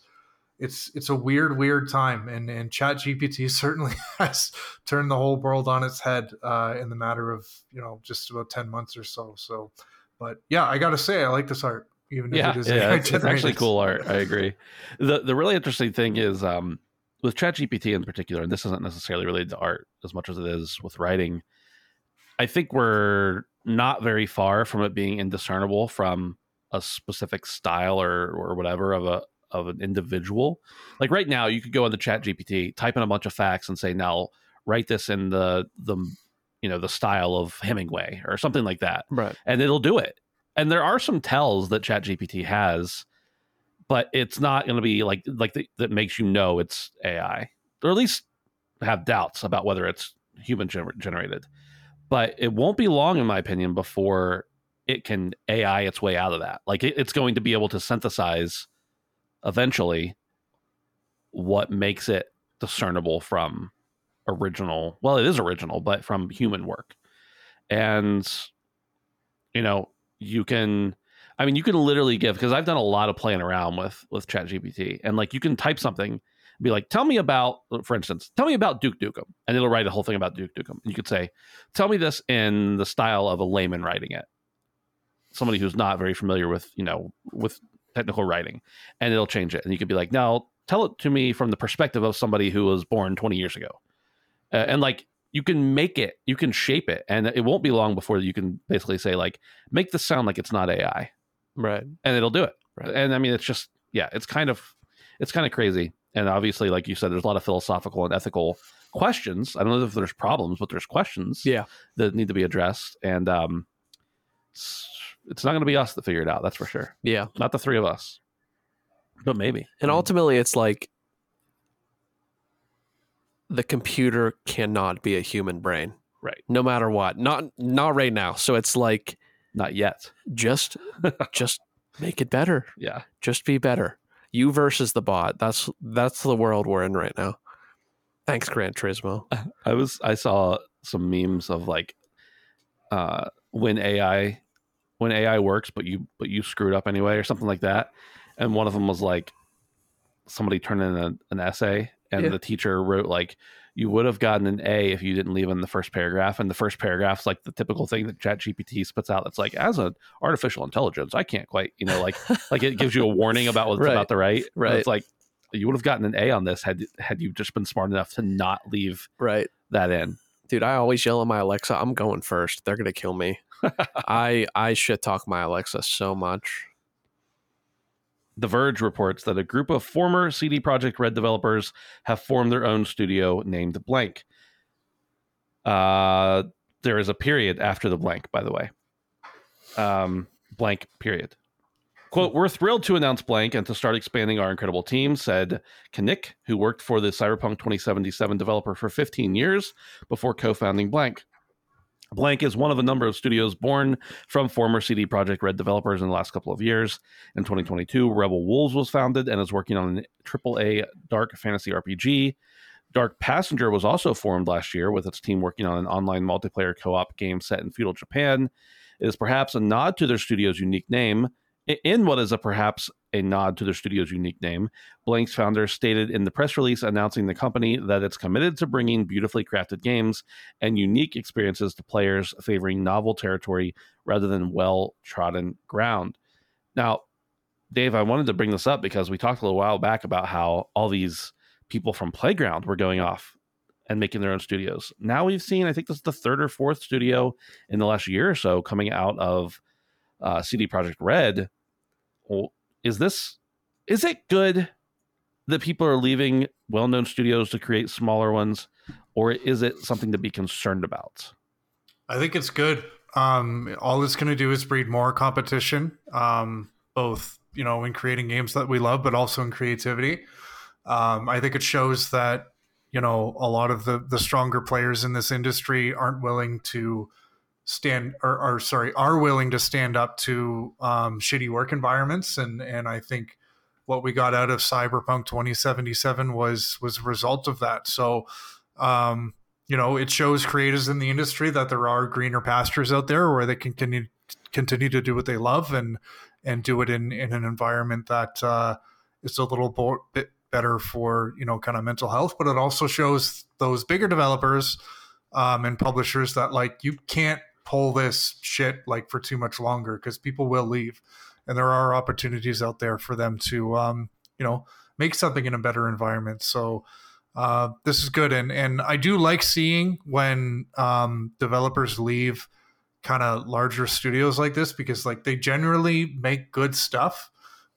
it's it's a weird weird time and and chat gpt certainly has turned the whole world on its head uh in the matter of you know just about 10 months or so so but yeah i gotta say i like this art even yeah, if it is yeah, it's, it's actually cool art. I agree. the The really interesting thing is um, with ChatGPT in particular, and this isn't necessarily related to art as much as it is with writing. I think we're not very far from it being indiscernible from a specific style or or whatever of a of an individual. Like right now, you could go into ChatGPT, type in a bunch of facts, and say, "Now write this in the the you know the style of Hemingway or something like that." Right. and it'll do it. And there are some tells that ChatGPT has, but it's not going to be like like the, that makes you know it's AI, or at least have doubts about whether it's human gener- generated. But it won't be long, in my opinion, before it can AI its way out of that. Like it, it's going to be able to synthesize eventually what makes it discernible from original. Well, it is original, but from human work. And you know, you can I mean, you can literally give because I've done a lot of playing around with with ChatGPT, and like you can type something, be like, "Tell me about," for instance, "Tell me about Duke Nukem," and it'll write a whole thing about Duke Nukem. And you could say, "Tell me this in the style of a layman writing it, somebody who's not very familiar with you know with technical writing," and it'll change it. And you could be like, "Now tell it to me from the perspective of somebody who was born 20 years ago," uh, and like you can make it, you can shape it, and it won't be long before you can basically say like, "Make this sound like it's not AI." Right. and it'll do it. Right. And I mean, it's just yeah, it's kind of it's kind of crazy. And obviously, like you said, there's a lot of philosophical and ethical questions. I don't know if there's problems, but there's questions Yeah. that need to be addressed. And um, it's, not going to be us that figure it out. That's for sure. Yeah. Not the three of us, but maybe. And ultimately, it's like the computer cannot be a human brain, right, no matter what. Not not right now. So it's like not yet. just just make it better. Yeah. Just be better. You versus the bot. That's that's the world we're in right now. Thanks, Gran Turismo. I was I saw some memes of like uh when AI when AI works but you but you screwed up anyway or something like that. And one of them was like somebody turned in a, an essay and Yeah. the teacher wrote like you would have gotten an A if you didn't leave in the first paragraph. And the first paragraph's like the typical thing that ChatGPT spits out. That's like, as an artificial intelligence, I can't quite, you know, like like it gives you a warning about what's Right. about right write. And Right. It's like you would have gotten an A on this had had you just been smart enough to not leave Right. that in. Dude, I always yell at my Alexa, I'm going first. They're gonna kill me. I I shit talk my Alexa so much. The Verge reports that a group of former CD Projekt Red developers have formed their own studio named Blank. Uh, there is a period after the blank, by the way. Um, blank period. Quote, we're thrilled to announce Blank and to start expanding our incredible team, said Kanik, who worked for the Cyberpunk 2077 developer for 15 years before co founding Blank. Blank is one of a number of studios born from former CD Projekt Red developers in the last couple of years. In 2022, Rebel Wolves was founded and is working on an AAA dark fantasy RPG. Dark Passenger was also formed last year with its team working on an online multiplayer co op game set in feudal Japan. It is perhaps a nod to their studio's unique name. In what is a perhaps a nod to their studio's unique name, Blank's founder stated in the press release announcing the company that it's committed to bringing beautifully crafted games and unique experiences to players, favoring novel territory rather than well trodden ground. Now, Dave, I wanted to bring this up because we talked a little while back about how all these people from Playground were going off and making their own studios. Now we've seen, I think this is the third or fourth studio in the last year or so coming out of uh, CD Projekt Red. Is this is it good that people are leaving well-known studios to create smaller ones, or is it something to be concerned about? I think it's good. Um, all it's going to do is breed more competition, um, both you know in creating games that we love, but also in creativity. Um, I think it shows that you know a lot of the the stronger players in this industry aren't willing to stand or, or sorry are willing to stand up to um, shitty work environments and and I think what we got out of Cyberpunk 2077 was was a result of that. So um, you know, it shows creators in the industry that there are greener pastures out there where they can continue continue to do what they love and and do it in in an environment that uh, is a little bo- bit better for you know kind of mental health. But it also shows those bigger developers um, and publishers that like you can't pull this shit like for too much longer because people will leave, and there are opportunities out there for them to um, you know make something in a better environment. So uh, this is good, and and I do like seeing when um, developers leave kind of larger studios like this because like they generally make good stuff.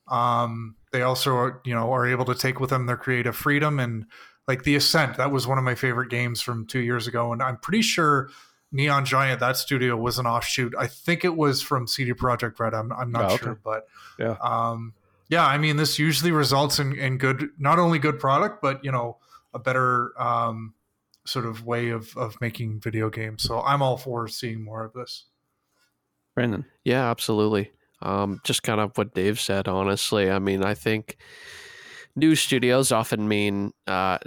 Um, they also are, you know are able to take with them their creative freedom and like the Ascent. That was one of my favorite games from two years ago, and I'm pretty sure Neon Giant that studio was an offshoot. I think it was from CD Projekt Red. I'm I'm not Oh, okay. sure, but Yeah. um, yeah. I mean, this usually results in in good, not only good product, but you know a better um, sort of way of of making video games. So I'm all for seeing more of this. Brandon. Yeah, absolutely. Um, just kind of what Dave said, honestly. I mean, I think new studios often mean uh,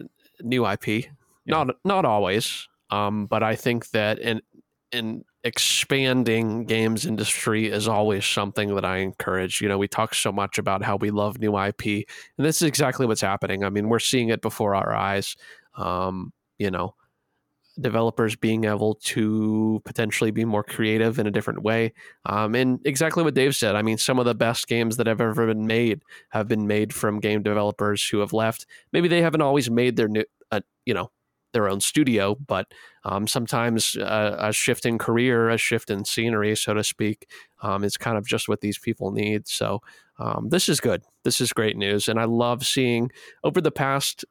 new IP. Not not always, um, but I think that in in expanding games industry is always something that I encourage. You know, we talk so much about how we love new IP, and this is exactly what's happening. I mean, we're seeing it before our eyes. Um, you know, developers being able to potentially be more creative in a different way. Um, and exactly what Dave said. I mean, some of the best games that have ever been made have been made from game developers who have left. Maybe they haven't always made their new, uh, you know, their own studio, but um, sometimes uh, a shift in career, a shift in scenery, so to speak, um, is kind of just what these people need. So um, this is good. This is great news, and I love seeing over the past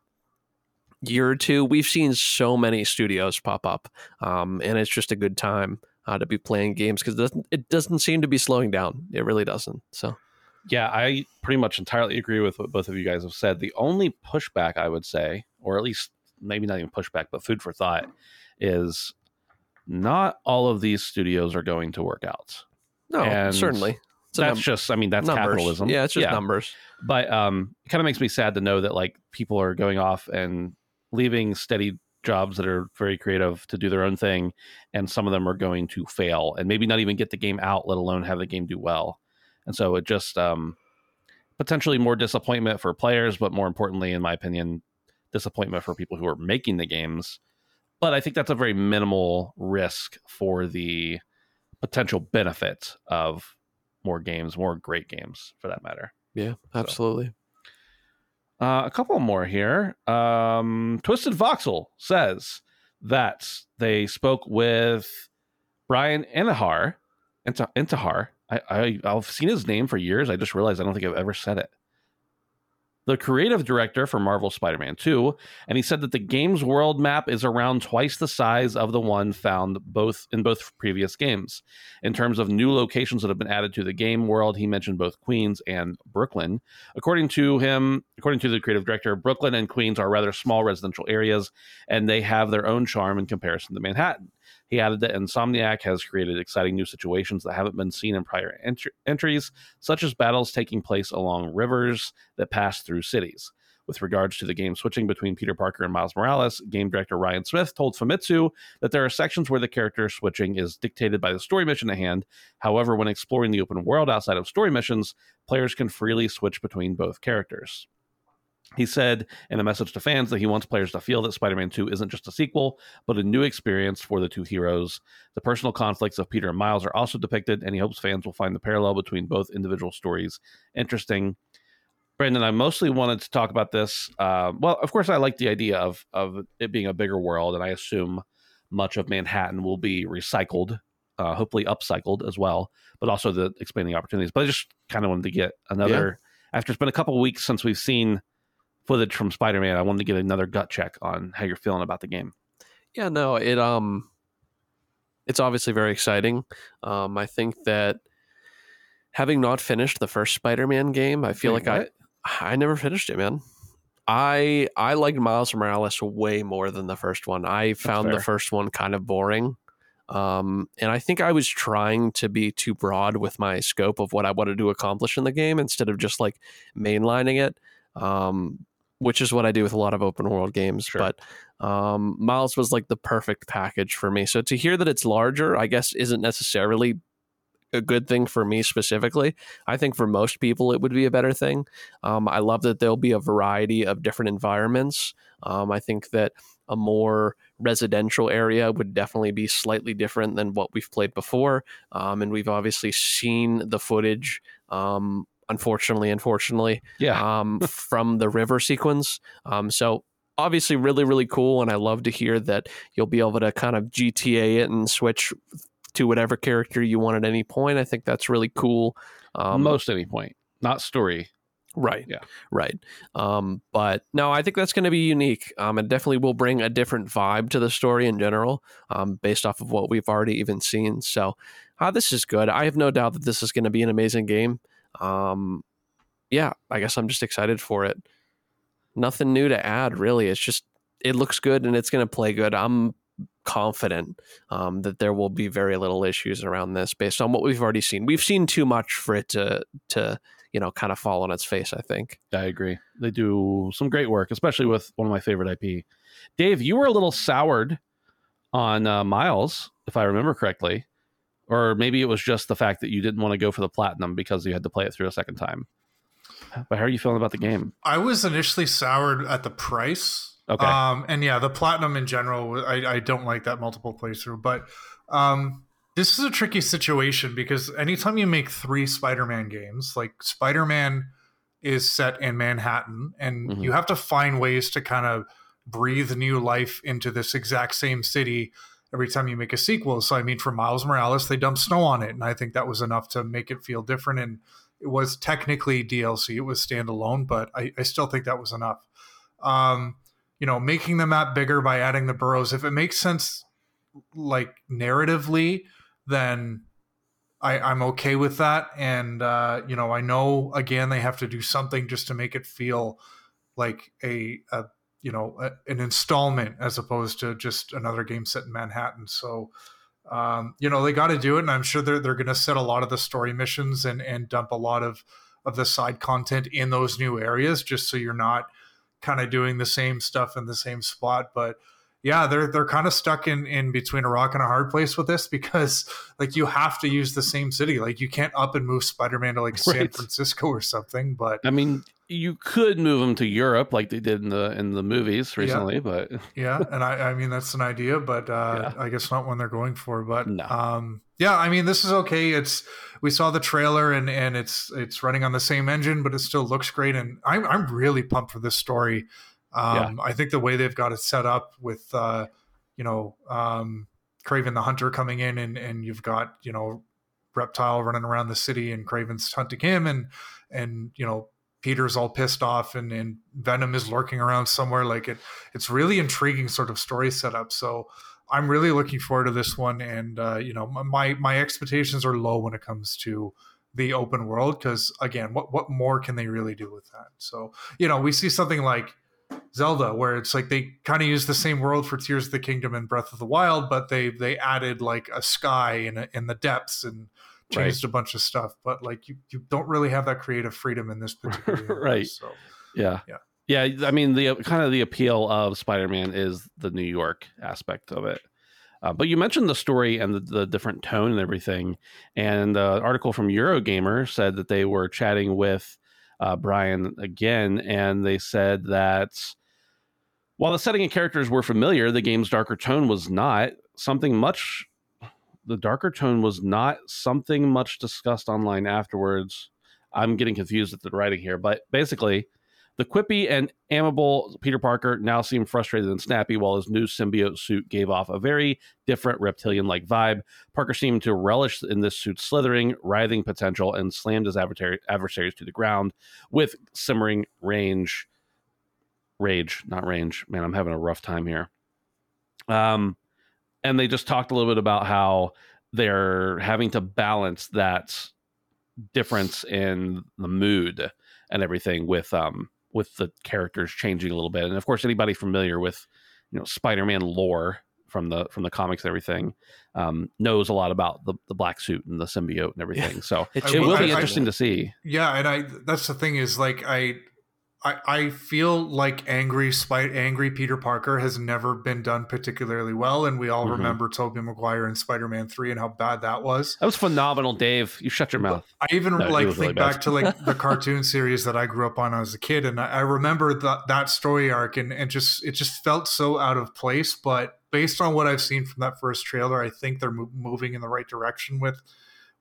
year or two, we've seen so many studios pop up, um, and it's just a good time uh, to be playing games because it doesn't, it doesn't seem to be slowing down. It really doesn't. So, Yeah, I pretty much entirely agree with what both of you guys have said. The only pushback I would say, or at least maybe not even pushback, but food for thought, is not all of these studios are going to work out. no, And certainly. That's num- just, I mean, that's numbers. capitalism. Yeah, it's just numbers. but um, it kind of makes me sad to know that like people are going off and leaving steady jobs that are very creative to do their own thing, and some of them are going to fail and maybe not even get the game out, let alone have the game do well. And so it just um, potentially more disappointment for players, but more importantly, in my opinion, disappointment for people who are making the games. But I think that's a very minimal risk for the potential benefit of more games, more great games for that matter. Yeah, absolutely. Uh, a couple more here. Um, Twisted Voxel says that they spoke with Bryan. Inti- Intihar. I, I, I've seen his name for years. I just realized I don't think I've ever said it. The creative director for Marvel Spider Man 2, and he said that the game's world map is around twice the size of the one found both in both previous games. In terms of new locations that have been added to the game world, he mentioned both Queens and Brooklyn. According to him, according to the creative director, Brooklyn and Queens are rather small residential areas, and they have their own charm in comparison to Manhattan. He added that Insomniac has created exciting new situations that haven't been seen in prior entr- entries, such as battles taking place along rivers that pass through cities. With regards to the game switching between Peter Parker and Miles Morales, game director Ryan Smith told Famitsu that there are sections where the character switching is dictated by the story mission at hand. However, when exploring the open world outside of story missions, players can freely switch between both characters. He said in a message to fans that he wants players to feel that Spider Man 2 isn't just a sequel, but a new experience for the two heroes. The personal conflicts of Peter and Miles are also depicted, and he hopes fans will find the parallel between both individual stories interesting. Brandon, I mostly wanted to talk about this. Uh, well, of course, I like the idea of of it being a bigger world, and I assume much of Manhattan will be recycled, uh, hopefully upcycled as well, but also the expanding opportunities. But I just kind of wanted to get another. After it's been a couple of weeks since we've seen footage from Spider Man, I wanted to get another gut check on how you're feeling about the game. Yeah, no, it um it's obviously very exciting. Um I think that having not finished the first Spider-Man game, I feel Wait, like what? I I never finished it, man. I I liked Miles Morales way more than the first one. I found the first one kind of boring. Um, and I think I was trying to be too broad with my scope of what I wanted to accomplish in the game instead of just like mainlining it. Um, which is what I do with a lot of open world games. Sure. But um, Miles was like the perfect package for me. So to hear that it's larger, I guess, isn't necessarily a good thing for me specifically. I think for most people, it would be a better thing. Um, I love that there'll be a variety of different environments. Um, I think that a more residential area would definitely be slightly different than what we've played before. Um, and we've obviously seen the footage. Unfortunately, unfortunately, Yeah. um, from the river sequence. Um, so obviously, really, really cool. And I love to hear that you'll be able to kind of GTA it and switch to whatever character you want at any point. I think that's really cool. Um, Most any point, not story. Right. Yeah. Right. Um, but no, I think that's going to be unique. Um, and definitely will bring a different vibe to the story in general, um, based off of what we've already even seen. So, uh, this is good. I have no doubt that this is going to be an amazing game. Um, yeah, I guess I'm just excited for it. Nothing new to add, really. It's just it looks good and it's going to play good. I'm confident um, that there will be very little issues around this based on what we've already seen. We've seen too much for it to to you know kind of fall on its face. I think. I agree. They do some great work, especially with one of my favorite IP. Dave, you were a little soured on uh, Miles, if I remember correctly, or maybe it was just the fact that you didn't want to go for the platinum because you had to play it through a second time. But how are you feeling about the game? I was initially soured at the price. Okay. Um, and yeah, the platinum in general, I, I don't like that multiple playthrough. But um, this is a tricky situation because anytime you make three Spider-Man games, like Spider-Man is set in Manhattan, and Mhm. you have to find ways to kind of breathe new life into this exact same city every time you make a sequel. So I mean, for Miles Morales, they dumped snow on it, and I think that was enough to make it feel different. And it was technically DLC; it was standalone, but I, I still think that was enough. Um, you know, making the map bigger by adding the burrows, if it makes sense, like narratively, then I, I'm okay with that. And uh, you know, I know again they have to do something just to make it feel like a, a you know a, an installment as opposed to just another game set in Manhattan. So um, you know they got to do it, and I'm sure they're they're going to set a lot of the story missions and and dump a lot of of the side content in those new areas, just so you're not kind of doing the same stuff in the same spot. But yeah, they're they're kind of stuck in in between a rock and a hard place with this because like you have to use the same city. Like you can't up and move Spider-Man to like San Francisco or something. But I mean, you could move them to Europe like they did in the in the movies recently, but yeah, and I I mean that's an idea, but uh Yeah. I guess not one they're going for. But No. um yeah, I mean this is okay. It's we saw the trailer and and it's it's running on the same engine, but it still looks great. And I'm I'm really pumped for this story. Um I think the way they've got it set up with uh you know um Kraven the Hunter coming in and and you've got, you know, Reptile running around the city and Kraven's hunting him and and you know Peter's all pissed off and, and Venom is lurking around somewhere. Like it, it's really intriguing sort of story setup. So I'm really looking forward to this one. And uh, you know, my my expectations are low when it comes to the open world because again, what what more can they really do with that? So you know, we see something like Zelda where it's like they kind of use the same world for Tears of the Kingdom and Breath of the Wild, but they they added like a sky in a, in the depths and changed a bunch of stuff. But like you you don't really have that creative freedom in this particular universe, Right. So yeah. Yeah. Yeah, I mean the kind of the appeal of Spider-Man is the New York aspect of it. Uh, but you mentioned the story and the, the different tone and everything. And the article from Eurogamer said that they were chatting with uh, Bryan again, and they said that while the setting and characters were familiar, the game's darker tone was not something much. The darker tone was not something much discussed online afterwards. I'm getting confused at the writing here, but basically, the quippy and amiable Peter Parker now seemed frustrated and snappy, while his new symbiote suit gave off a very different reptilian like vibe. Parker seemed to relish in this suit's slithering, writhing potential and slammed his adversaries to the ground with simmering range. Rage, not range. Man, I'm having a rough time here. Um, and they just talked a little bit about how they're having to balance that difference in the mood and everything with um with the characters changing a little bit. And of course anybody familiar with you know spider-man lore from the from the comics and everything um knows a lot about the, the black suit and the symbiote and everything. So It it will I- be I- interesting to see. Yeah, and I that's the thing is like I I, I feel like angry spite angry Peter Parker has never been done particularly well, and we all Mhm. remember Tobey Maguire in Spider Man Three and how bad that was. that was phenomenal dave you shut your mouth I even No, like think really back to like the cartoon series that I grew up on as a kid, and I, I remember that that story arc, and, and just it just felt so out of place. But based on what I've seen from that first trailer, I think they're mo- moving in the right direction with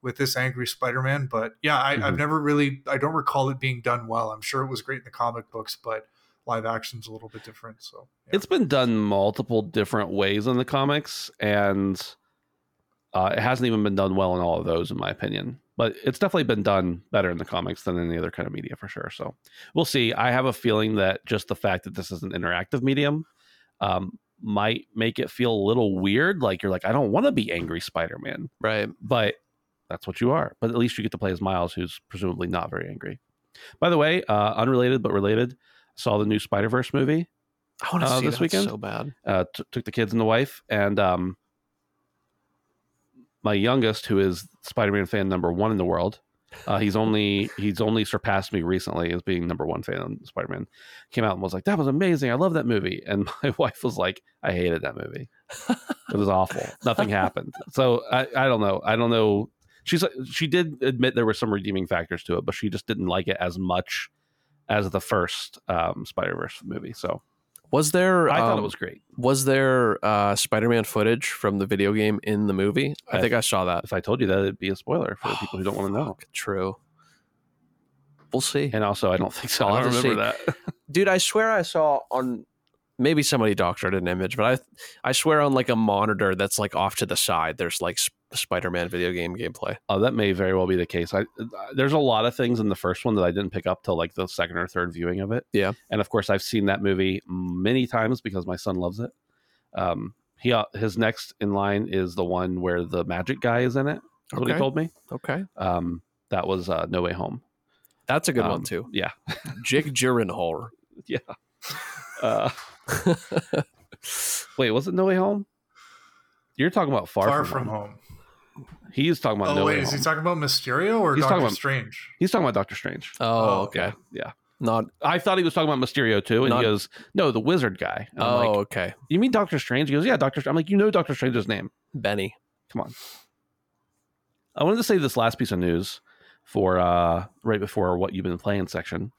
with this angry Spider-Man. But yeah, I, I've Mhm. never really I don't recall it being done well. I'm sure it was great in the comic books, but live action's a little bit different. So yeah. it's been done multiple different ways in the comics and uh, it hasn't even been done well in all of those in my opinion but it's definitely been done better in the comics than any other kind of media for sure so we'll see i have a feeling that just the fact that this is an interactive medium um, might make it feel a little weird like you're like i don't want to be angry spider-man Right. but that's what you are but at least you get to play as miles who's presumably not very angry by the way uh, unrelated but related saw the new spider-verse movie I want to Uh, see this weekend? so bad. uh, t- took the kids and the wife, and um, my youngest, who is Spider-Man fan number one in the world, uh, he's only he's only surpassed me recently as being number one fan of Spider-Man. Came out and was like, "That was amazing! I love that movie." And my wife was like, "I hated that movie. It was awful. Nothing happened." So I, I don't know. I don't know. She's she did admit there were some redeeming factors to it, but she just didn't like it as much as the first um, Spider-Verse movie. So Was there? I thought it um, was great. Was there uh, Spider-Man footage from the video game in the movie? I I- think I saw that. If I told you that, it'd be a spoiler for the people who don't want to know. True. We'll see. And also, I don't think so. I'll I don't have to remember that. Dude, I swear I saw on maybe somebody doctored an image, but I I swear on like a monitor that's like off to the side, there's like Sp- Spider-Man video game gameplay. Oh, that may very well be the case. I there's a lot of things in the first one that I didn't pick up till like the second or third viewing of it. Yeah. and of course I've seen that movie many times because my son loves it. Um, he uh, his next in line is the one where the magic guy is in it. That's what he told me. Okay, Um, that was uh, No Way Home. that's a good Um, one too. Yeah, Jig Gyllenhaal. yeah. Uh, wait, was it No Way Home? You're talking about Far, Far, from, from, home. home. He's talking about Oh No wait, Way is Home. he talking about Mysterio or He's Doctor talking about- Strange? He's talking about Doctor Strange. Oh, Oh, okay. Yeah. Not. I thought he was talking about Mysterio too, and Not- he goes, "No, the wizard guy." And I'm Oh, like, okay. "You mean Doctor Strange?" He goes, "Yeah, Doctor." I'm like, "You know Doctor Strange's name? Benny. Come on." I wanted to say this last piece of news for uh, right before what you've been playing section.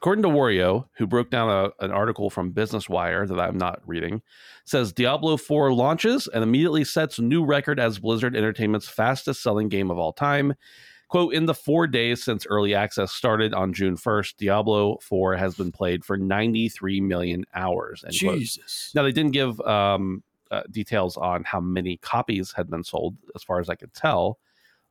According to Wario, who broke down a, an article from Business Wire that I'm not reading, says Diablo 4 launches and immediately sets new record as Blizzard Entertainment's fastest selling game of all time. Quote, in the four days since early access started on June 1st, Diablo 4 has been played for 93 million hours. End quote. Jesus. Now, they didn't give um, uh, details on how many copies had been sold, as far as I could tell,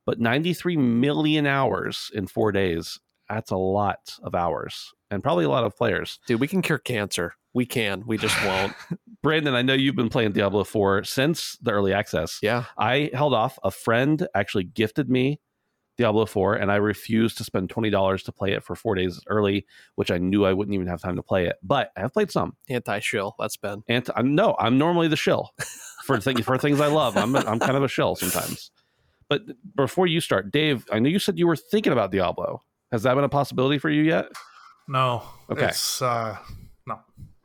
but 93 million hours in four days, that's a lot of hours and probably a lot of players. Dude, we can cure cancer. We can. We just won't. Brandon, I know you've been playing Diablo 4 since the early access. yeah. I held off. A friend actually gifted me Diablo 4, and I refused to spend $20 to play it for four days early, which I knew I wouldn't even have time to play it. But I have played some. Anti shill. That's Ben. And I'm, no, I'm normally the shill for things for things I love. I'm I'm kind of a shill sometimes. But before you start, Dave, I know you said you were thinking about Diablo. Has that been a possibility for you yet? No. Okay. It's uh no.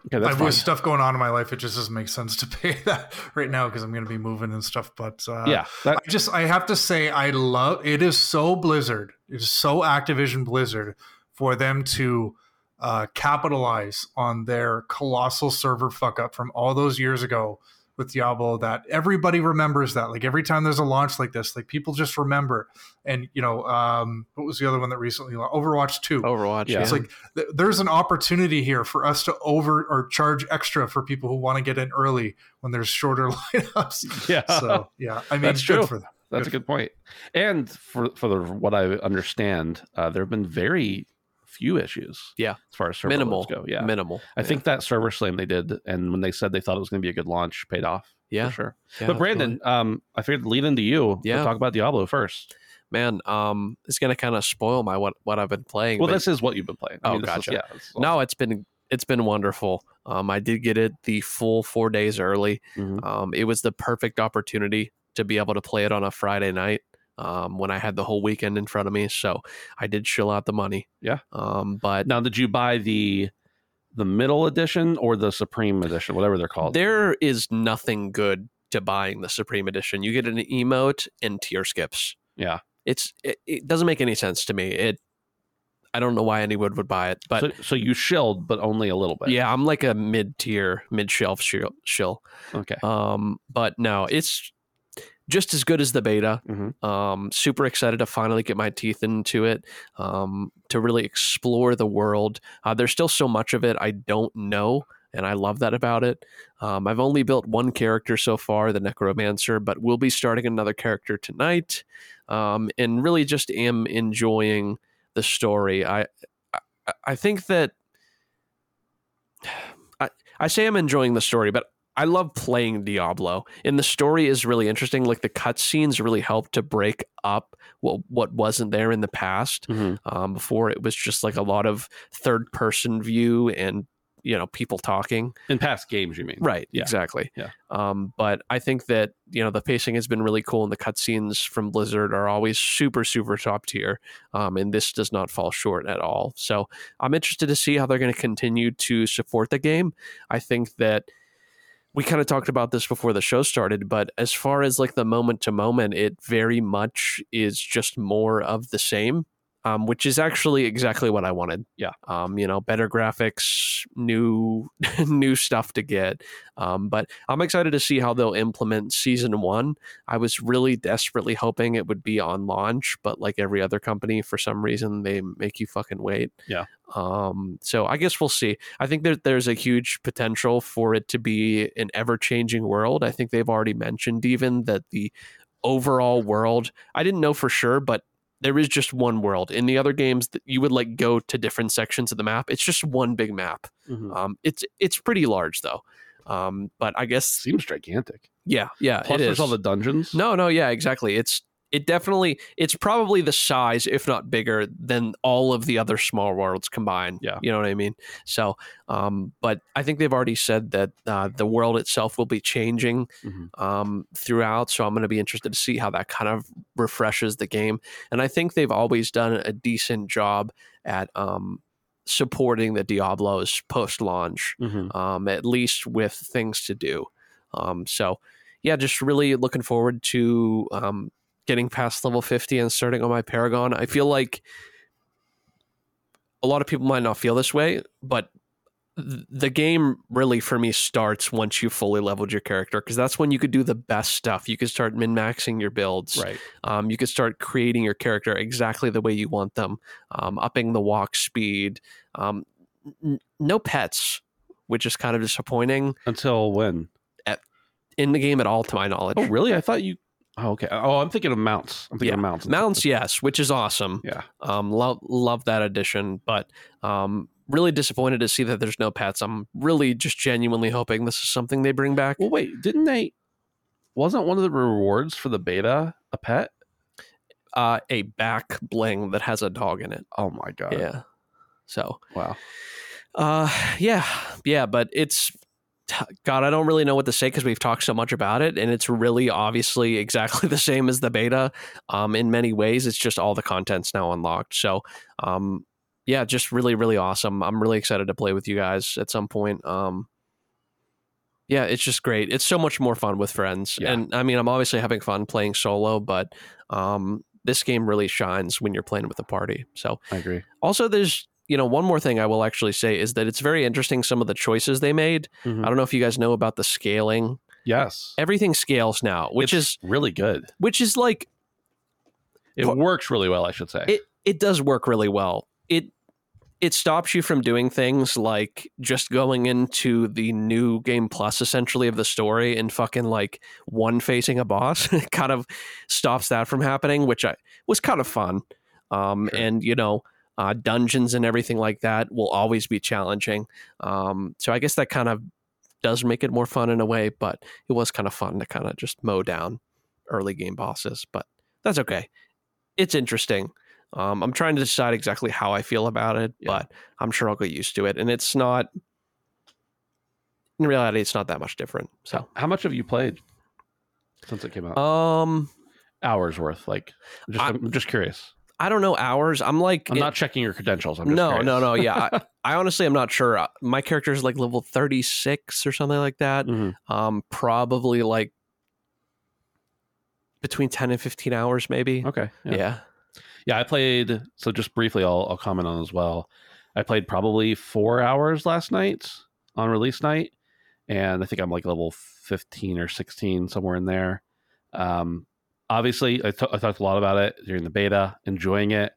Okay, that's I've fine. stuff going on in my life, it just doesn't make sense to pay that right now because I'm going to be moving and stuff. But uh, yeah, that, I just I have to say I love it is so Blizzard. It is so Activision Blizzard for them to uh, capitalize on their colossal server fuck up from all those years ago with Diablo that everybody remembers that. Like every time there's a launch like this, like people just remember. And you know, um, what was the other one that recently launched? Overwatch 2. Overwatch. Yeah. It's like th- there's an opportunity here for us to over or charge extra for people who want to get in early when there's shorter lineups. yeah. So yeah, I mean, That's good true. for them. That's a good point. And for for the, what I understand, uh, there have been very few issues. Yeah. as far as server minimal. go. Yeah, Minimal. I think that server slam they did, and when they said they thought it was going to be a good launch, paid off. Yeah. for sure. Yeah, but Brandon, um, I figured lead into you. Yeah. talk about Diablo first. man, um, it's gonna kind of spoil my what what I've been playing. Well, but- this is what you've been playing. Oh, this is- gotcha. yeah, this no, it's been it's been wonderful. Um, I did get it the full four days early. Mhm. Um, it was the perfect opportunity to be able to play it on a Friday night. Um, when I had the whole weekend in front of me, so I did chill out the money. Yeah. Um, but Now, did you buy the the middle edition or the Supreme edition, whatever they're called? there is nothing good to buying the Supreme Edition. You get an emote and tier skips. Yeah. It's it, it doesn't make any sense to me. It I don't know why anyone would buy it, but so, so you shilled, but only a little bit. yeah, I'm like a mid tier, mid shelf shill. shill. Okay. Um, but no, it's just as good as the beta. Mhm. Um, super excited to finally get my teeth into it. Um, to really explore the world. Uh, there's still so much of it I don't know, and I love that about it. Um, I've only built one character so far, the Necromancer, but we'll be starting another character tonight. Um, and really just am enjoying the story. I I, I think that I, I say I'm enjoying the story, but I love playing Diablo, and the story is really interesting. Like the cutscenes really help to break up what what wasn't there in the past. Mhm. Um, before it was just like a lot of third person view and you know people talking. In past games, you mean? Right. Yeah. Exactly. Yeah. Um, but I think that you know the pacing has been really cool, and the cutscenes from Blizzard are always super, super top tier. Um, and this does not fall short at all. So I'm interested to see how they're going to continue to support the game. I think that we kind of talked about this before the show started, but as far as like the moment to moment, it very much is just more of the same. Um, which is actually exactly what I wanted. Yeah. Um, you know, better graphics, new new stuff to get. Um, but I'm excited to see how they'll implement season one. I was really desperately hoping it would be on launch, but like every other company, for some reason they make you fucking wait. Yeah. Um, so I guess we'll see. I think that there's a huge potential for it to be an ever changing world. I think they've already mentioned even that the overall world, I didn't know for sure, but there is just one world. In the other games, that you would like go to different sections of the map. It's just one big map. Mhm. Um, it's it's pretty large though. Um, but I guess Seems gigantic. yeah, yeah, Plus, it there's all the dungeons. no, no, yeah, exactly. It's it definitely it's probably the size, if not bigger, than all of the other small worlds combined. Yeah. you know what I mean. So, um, but I think they've already said that uh, the world itself will be changing Mhm. um, throughout. So I'm going to be interested to see how that kind of refreshes the game. And I think they've always done a decent job at um, supporting the Diablos post launch, Mhm. um, at least with things to do. Um, so yeah, just really looking forward to um, getting past level 50 and starting on my Paragon. I feel like a lot of people might not feel this way, but the game really for me starts once you fully leveled your character because that's when you could do the best stuff. You could start min maxing your builds. Right. Um, you could start creating your character exactly the way you want them, um, upping the walk speed. Um, n- no pets, which is kind of disappointing Until when? in the game at all, to my knowledge. Oh, really? I thought you. Oh, okay. Oh, I'm thinking of mounts. I'm thinking Yeah. of mounts. Mounts, yes, which is awesome. Yeah. Um, love love that addition, but um, really disappointed to see that there's no pets. I'm really just genuinely hoping this is something they bring back. Well, wait. Didn't they? Wasn't one of the rewards for the beta a pet? Uh, a back bling that has a dog in it. Oh my god. Yeah. So, Wow. uh, yeah, yeah, but it's God. I don't really know what to say because we've talked so much about it, and it's really obviously exactly the same as the beta. Um, in many ways, it's just all the content's now unlocked. So, um, yeah, just really, really awesome. I'm really excited to play with you guys at some point. Um, yeah, it's just great. It's so much more fun with friends, Yeah. and I mean, I'm obviously having fun playing solo, but um, this game really shines when you're playing with a party. So, I agree. also, there's you know one more thing I will actually say is that it's very interesting some of the choices they made. Mhm. I don't know if you guys know about the scaling. Yes. Everything scales now, which It's is really good. which is like It works really well, I should say. it it does work really well. It it stops you from doing things like just going into the new game plus essentially of the story and fucking like one facing a boss. it kind of stops that from happening, which I was kind of fun. Um, Sure. and you know, uh, dungeons and everything like that will always be challenging. Um, so I guess that kind of does make it more fun in a way, but it was kind of fun to kind of just mow down early game bosses. But that's okay. It's interesting. Um, I'm trying to decide exactly how I feel about it, Yeah. but I'm sure I'll get used to it. And it's not, in reality, it's not that much different. So, How much have you played since it came out? um, Hours worth. Like, just, I- I'm just curious. I don't know hours. I'm like, I'm it- not checking your credentials. I'm just no, curious. no, no. Yeah, I, I honestly am not sure. Uh, My character is like level 36 or something like that. Mhm. Um, probably like between 10 and 15 hours, maybe. Okay. Yeah. Yeah. Yeah, I played. So just briefly, I'll, I'll comment on as well. I played probably four hours last night on release night, and I think I'm like level 15 or 16 somewhere in there. Um, obviously, I talked a lot about it during the beta, enjoying it.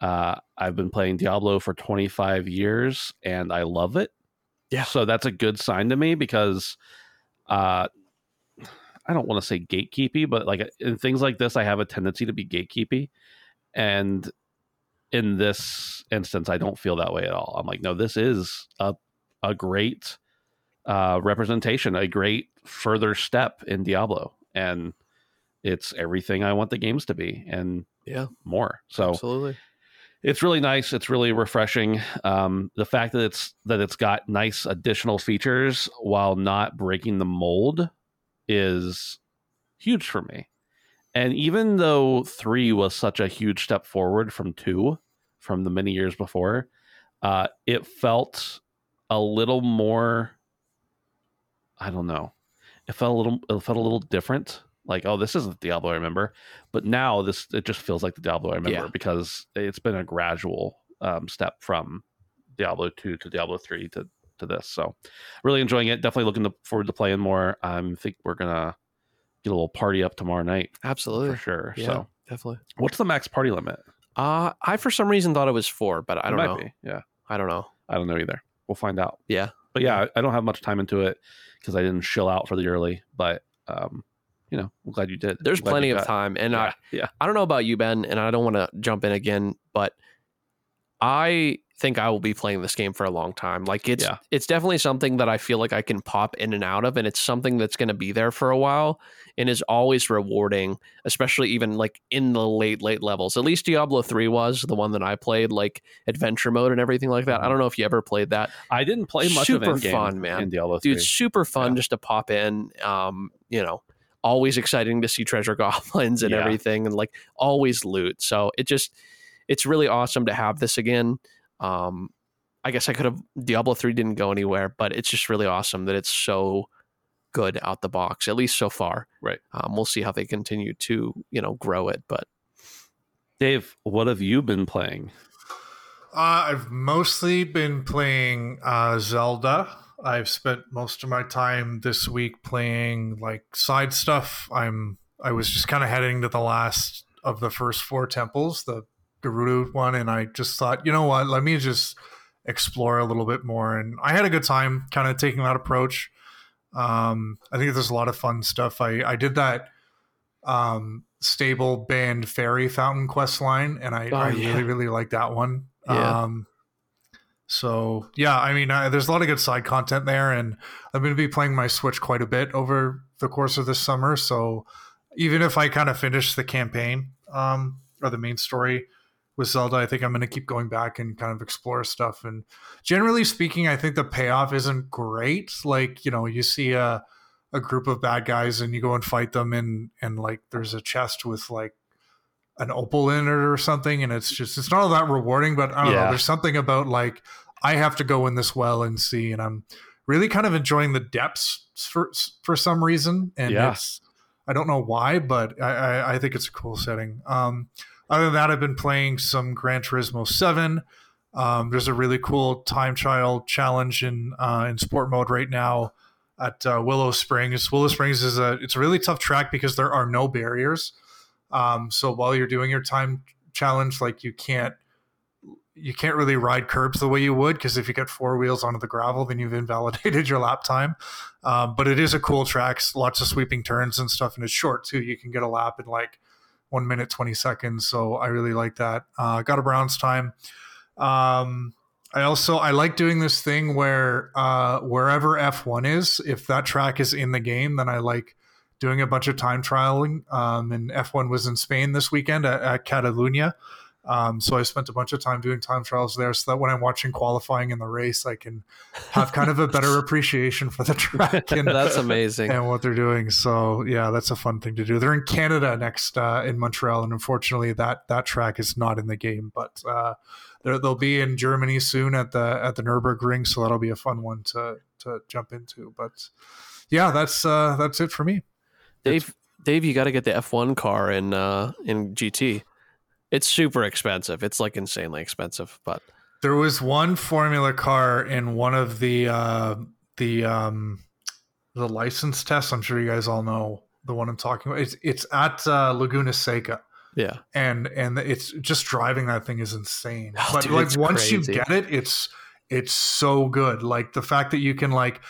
Uh, I've been playing Diablo for 25 years, and I love it. Yeah. So that's a good sign to me because uh, I don't want to say gatekeepy, but like in things like this, I have a tendency to be gatekeepy. And in this instance, I don't feel that way at all. I'm like, no, this is a a great uh, representation, a great further step in Diablo, and it's everything I want the games to be, and Yeah. more. So Absolutely. it's really nice. It's really refreshing. Um, the fact that it's that it's got nice additional features while not breaking the mold is huge for me. And even though three was such a huge step forward from two, from the many years before, uh, it felt a little more. I don't know. It felt a little. It felt a little different like, oh, this isn't the Diablo I remember. But now this it just feels like the Diablo I remember Yeah. because it's been a gradual um, step from Diablo two to Diablo three to to this. So really enjoying it. Definitely looking to, forward to playing more. I um, think we're gonna get a little party up tomorrow night Absolutely. for sure. Yeah, So definitely. what's the max party limit? Uh, I for some reason thought it was four, but I It don't might know. Be. Yeah, I don't know. I don't know either. We'll find out. Yeah. But yeah, I I don't have much time into it because I didn't chill out for the early. But um, you know, I'm glad you did. There's glad plenty of time, and yeah, I yeah. I don't know about you, Ben, and I don't want to jump in again, but I think I will be playing this game for a long time. Like it's Yeah. it's definitely something that I feel like I can pop in and out of, and it's something that's going to be there for a while and is always rewarding, especially even like in the late late levels. At least Diablo three was the one that I played, like adventure mode and everything like that. I don't know if you ever played that. I didn't play much Super of fun, man. 3. Dude, super fun Yeah. just to pop in. Um, you know, always exciting to see treasure goblins and Yeah. everything, and like always loot. So it just, it's really awesome to have this again. Um, I guess I could have Diablo three didn't go anywhere, but it's just really awesome that it's so good out the box, at least so far. Right. Um, we'll see how they continue to you know grow it, but Dave, what have you been playing? Uh, I've mostly been playing uh, Zelda. I've spent most of my time this week playing like side stuff. I'm I was just kind of heading to the last of the first four temples, the Gerudo one, and I just thought, you know what, let me just explore a little bit more. And I had a good time kind of taking that approach. Um, I think there's a lot of fun stuff. I I did that um stable band fairy fountain quest line and i, Oh, I yeah. really really like that one Yeah. um so yeah i mean uh, there's a lot of good side content there and i'm going to be playing my switch quite a bit over the course of this summer so even if i kind of finish the campaign um or the main story with zelda i think i'm going to keep going back and kind of explore stuff. And generally speaking i think the payoff isn't great. Like you know you see a a group of bad guys and you go and fight them and and like there's a chest with like an opal in it or something and it's just it's not all that rewarding but i don't Yeah. know there's something about like i have to go in this well and see and i'm really kind of enjoying the depths for for some reason and Yeah. it's i don't know why but I, I i think it's a cool setting um other than that i've been playing some gran turismo 7 um there's a really cool time trial challenge in uh in sport mode right now at uh, Willow Springs. Willow Springs is a it's a really tough track because there are no barriers. Um, so while you're doing your time challenge, like you can't you can't really ride curbs the way you would because if you get four wheels onto the gravel, then you've invalidated your lap time. Um, but it is a cool track, lots of sweeping turns and stuff, and it's short too. You can get a lap in like one minute twenty seconds. So I really like that. Uh, got a Browns time. Um, I also I like doing this thing where uh, wherever F1 is, if that track is in the game, then I like doing a bunch of time trialing. Um, and F1 was in Spain this weekend at, at Catalunya. Um, so I spent a bunch of time doing time trials there, so that when I'm watching qualifying in the race, I can have kind of a better appreciation for the track and, that's amazing. and what they're doing. So yeah, that's a fun thing to do. They're in Canada next uh, in Montreal, and unfortunately that that track is not in the game, but uh, they'll be in Germany soon at the at the Nurburgring, so that'll be a fun one to to jump into. But yeah, that's uh, that's it for me. Dave, Dave, you got to get the F1 car in uh, in GT. It's super expensive. It's like insanely expensive, but There was one Formula car in one of the uh, the um, the license tests. I'm sure you guys all know the one I'm talking about. It's it's at uh, Laguna Seca. yeah, and and it's just driving that thing is insane. Oh, but dude, like once crazy. you get it, it's it's so good. Like the fact that you can like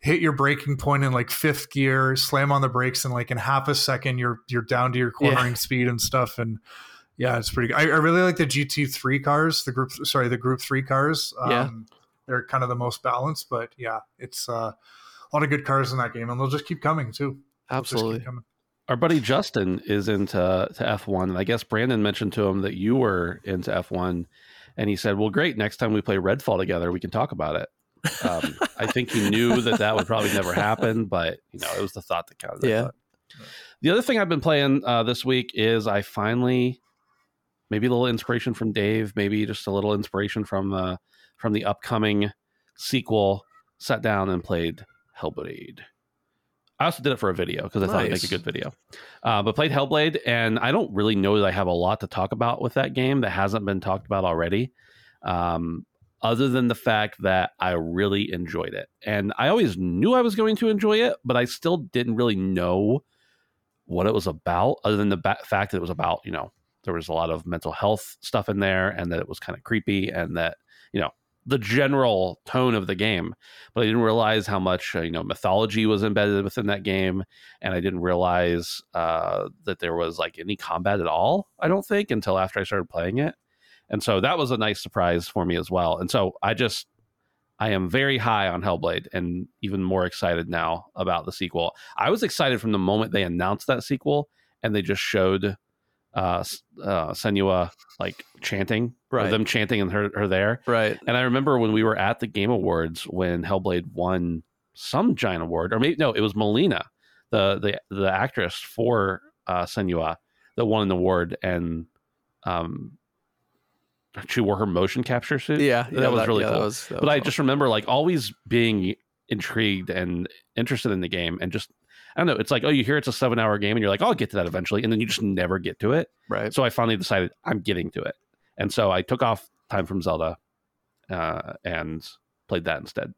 hit your braking point in like fifth gear, slam on the brakes, and like in half a second you're you're down to your Yeah. cornering speed and stuff. And yeah, it's pretty. good. I, I really like the GT three cars, the group sorry, the Group three cars. Um, Yeah. they're kind of the most balanced, but yeah, it's uh, a lot of good cars in that game, and they'll just keep coming too. They'll just keep absolutely. coming. Our buddy Justin is into to F1, and I guess Brandon mentioned to him that you were into F1, and he said, "Well, great. Next time we play Redfall together, we can talk about it." Um, I think he knew that that would probably never happen, but you know, it was the thought that counted. Yeah. The other thing I've been playing uh, this week is I finally, maybe a little inspiration from Dave, maybe just a little inspiration from the from the upcoming sequel. Sat down and played Hellblade. I also did it for a video because I thought it'd make a good video. Uh, but played Hellblade, and I don't really know that I have a lot to talk about with that game that hasn't been talked about already. Um, other than the fact that I really enjoyed it, and I always knew I was going to enjoy it, but I still didn't really know what it was about. Other than the ba- fact that it was about, you know, there was a lot of mental health stuff in there, and that it was kind of creepy, and that you know the general tone of the game but I didn't realize how much uh, you know mythology was embedded within that game, and I didn't realize uh, that there was like any combat at all. I don't think until after I started playing it, and so that was a nice surprise for me as well. And so I just I am very high on Hellblade, and even more excited now about the sequel. I was excited from the moment they announced that sequel, and they just showed uh, uh Senua like chanting, Right. them chanting and her, her there. Right. And I remember when we were at the Game Awards when Hellblade won some giant award, or maybe no, it was Melina, the the the actress for uh, Senua, that won an award, and um, she wore her motion capture suit. Yeah. that yeah, was really yeah, cool. That was, that but was I awesome. just remember like always being intrigued and interested in the game, and just I don't know. It's like oh, you hear it's a seven hour game, and you're like, oh, I'll get to that eventually, and then you just never get to it. right. So I finally decided I'm getting to it. And so I took off time from Zelda uh, and played that instead.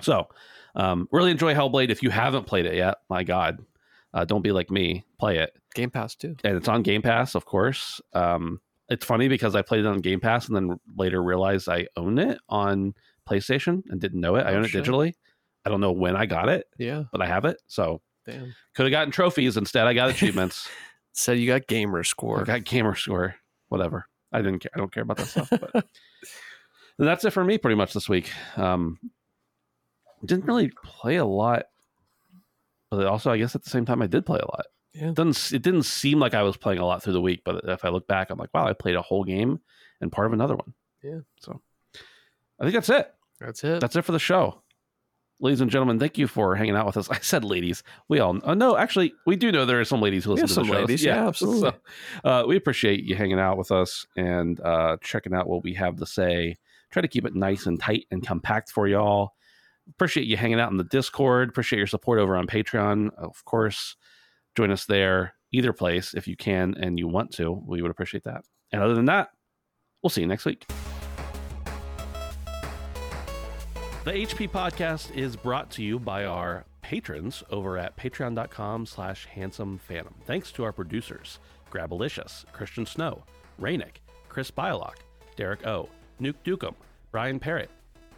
So um, really enjoy Hellblade. If you haven't played it yet, my God, uh, don't be like me. Play it. Game Pass too. And it's on Game Pass, of course. Um, it's funny because I played it on Game Pass and then later realized I own it on PlayStation and didn't know it. I Oh, own it shit. digitally. I don't know when I got it, Yeah. but I have it. So Damn. could have gotten trophies. Instead, I got achievements. Said you got gamer score. I got gamer score, whatever. I didn't care. I don't care about that stuff. But and that's it for me, pretty much this week. Um, didn't really play a lot, but also I guess at the same time I did play a lot. Yeah. It doesn't it didn't seem like I was playing a lot through the week, but if I look back, I'm like, wow, I played a whole game and part of another one. Yeah. So I think that's it. That's it. That's it for the show. Ladies and gentlemen, thank you for hanging out with us. I said ladies. We all uh, no, actually, we do know there are some ladies who listen to the some shows. ladies, yeah, absolutely. So, uh, we appreciate you hanging out with us and uh, checking out what we have to say. Try to keep it nice and tight and compact for y'all. Appreciate you hanging out in the Discord. Appreciate your support over on Patreon. Of course, join us there, either place, if you can and you want to. We would appreciate that. And other than that, we'll see you next week. The HP podcast is brought to you by our patrons over at patreon.com slash handsome phantom. Thanks to our producers, Grabalicious, Christian Snow, Rainick, Chris Bylock, Derek O, Nuke Dukem, Brian Parrott,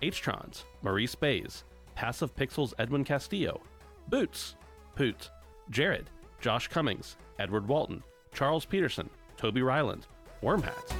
H-Trons, Maurice Bays, Passive Pixels Edwin Castillo, Boots, Poot, Jared, Josh Cummings, Edward Walton, Charles Peterson, Toby Ryland, Wormhat,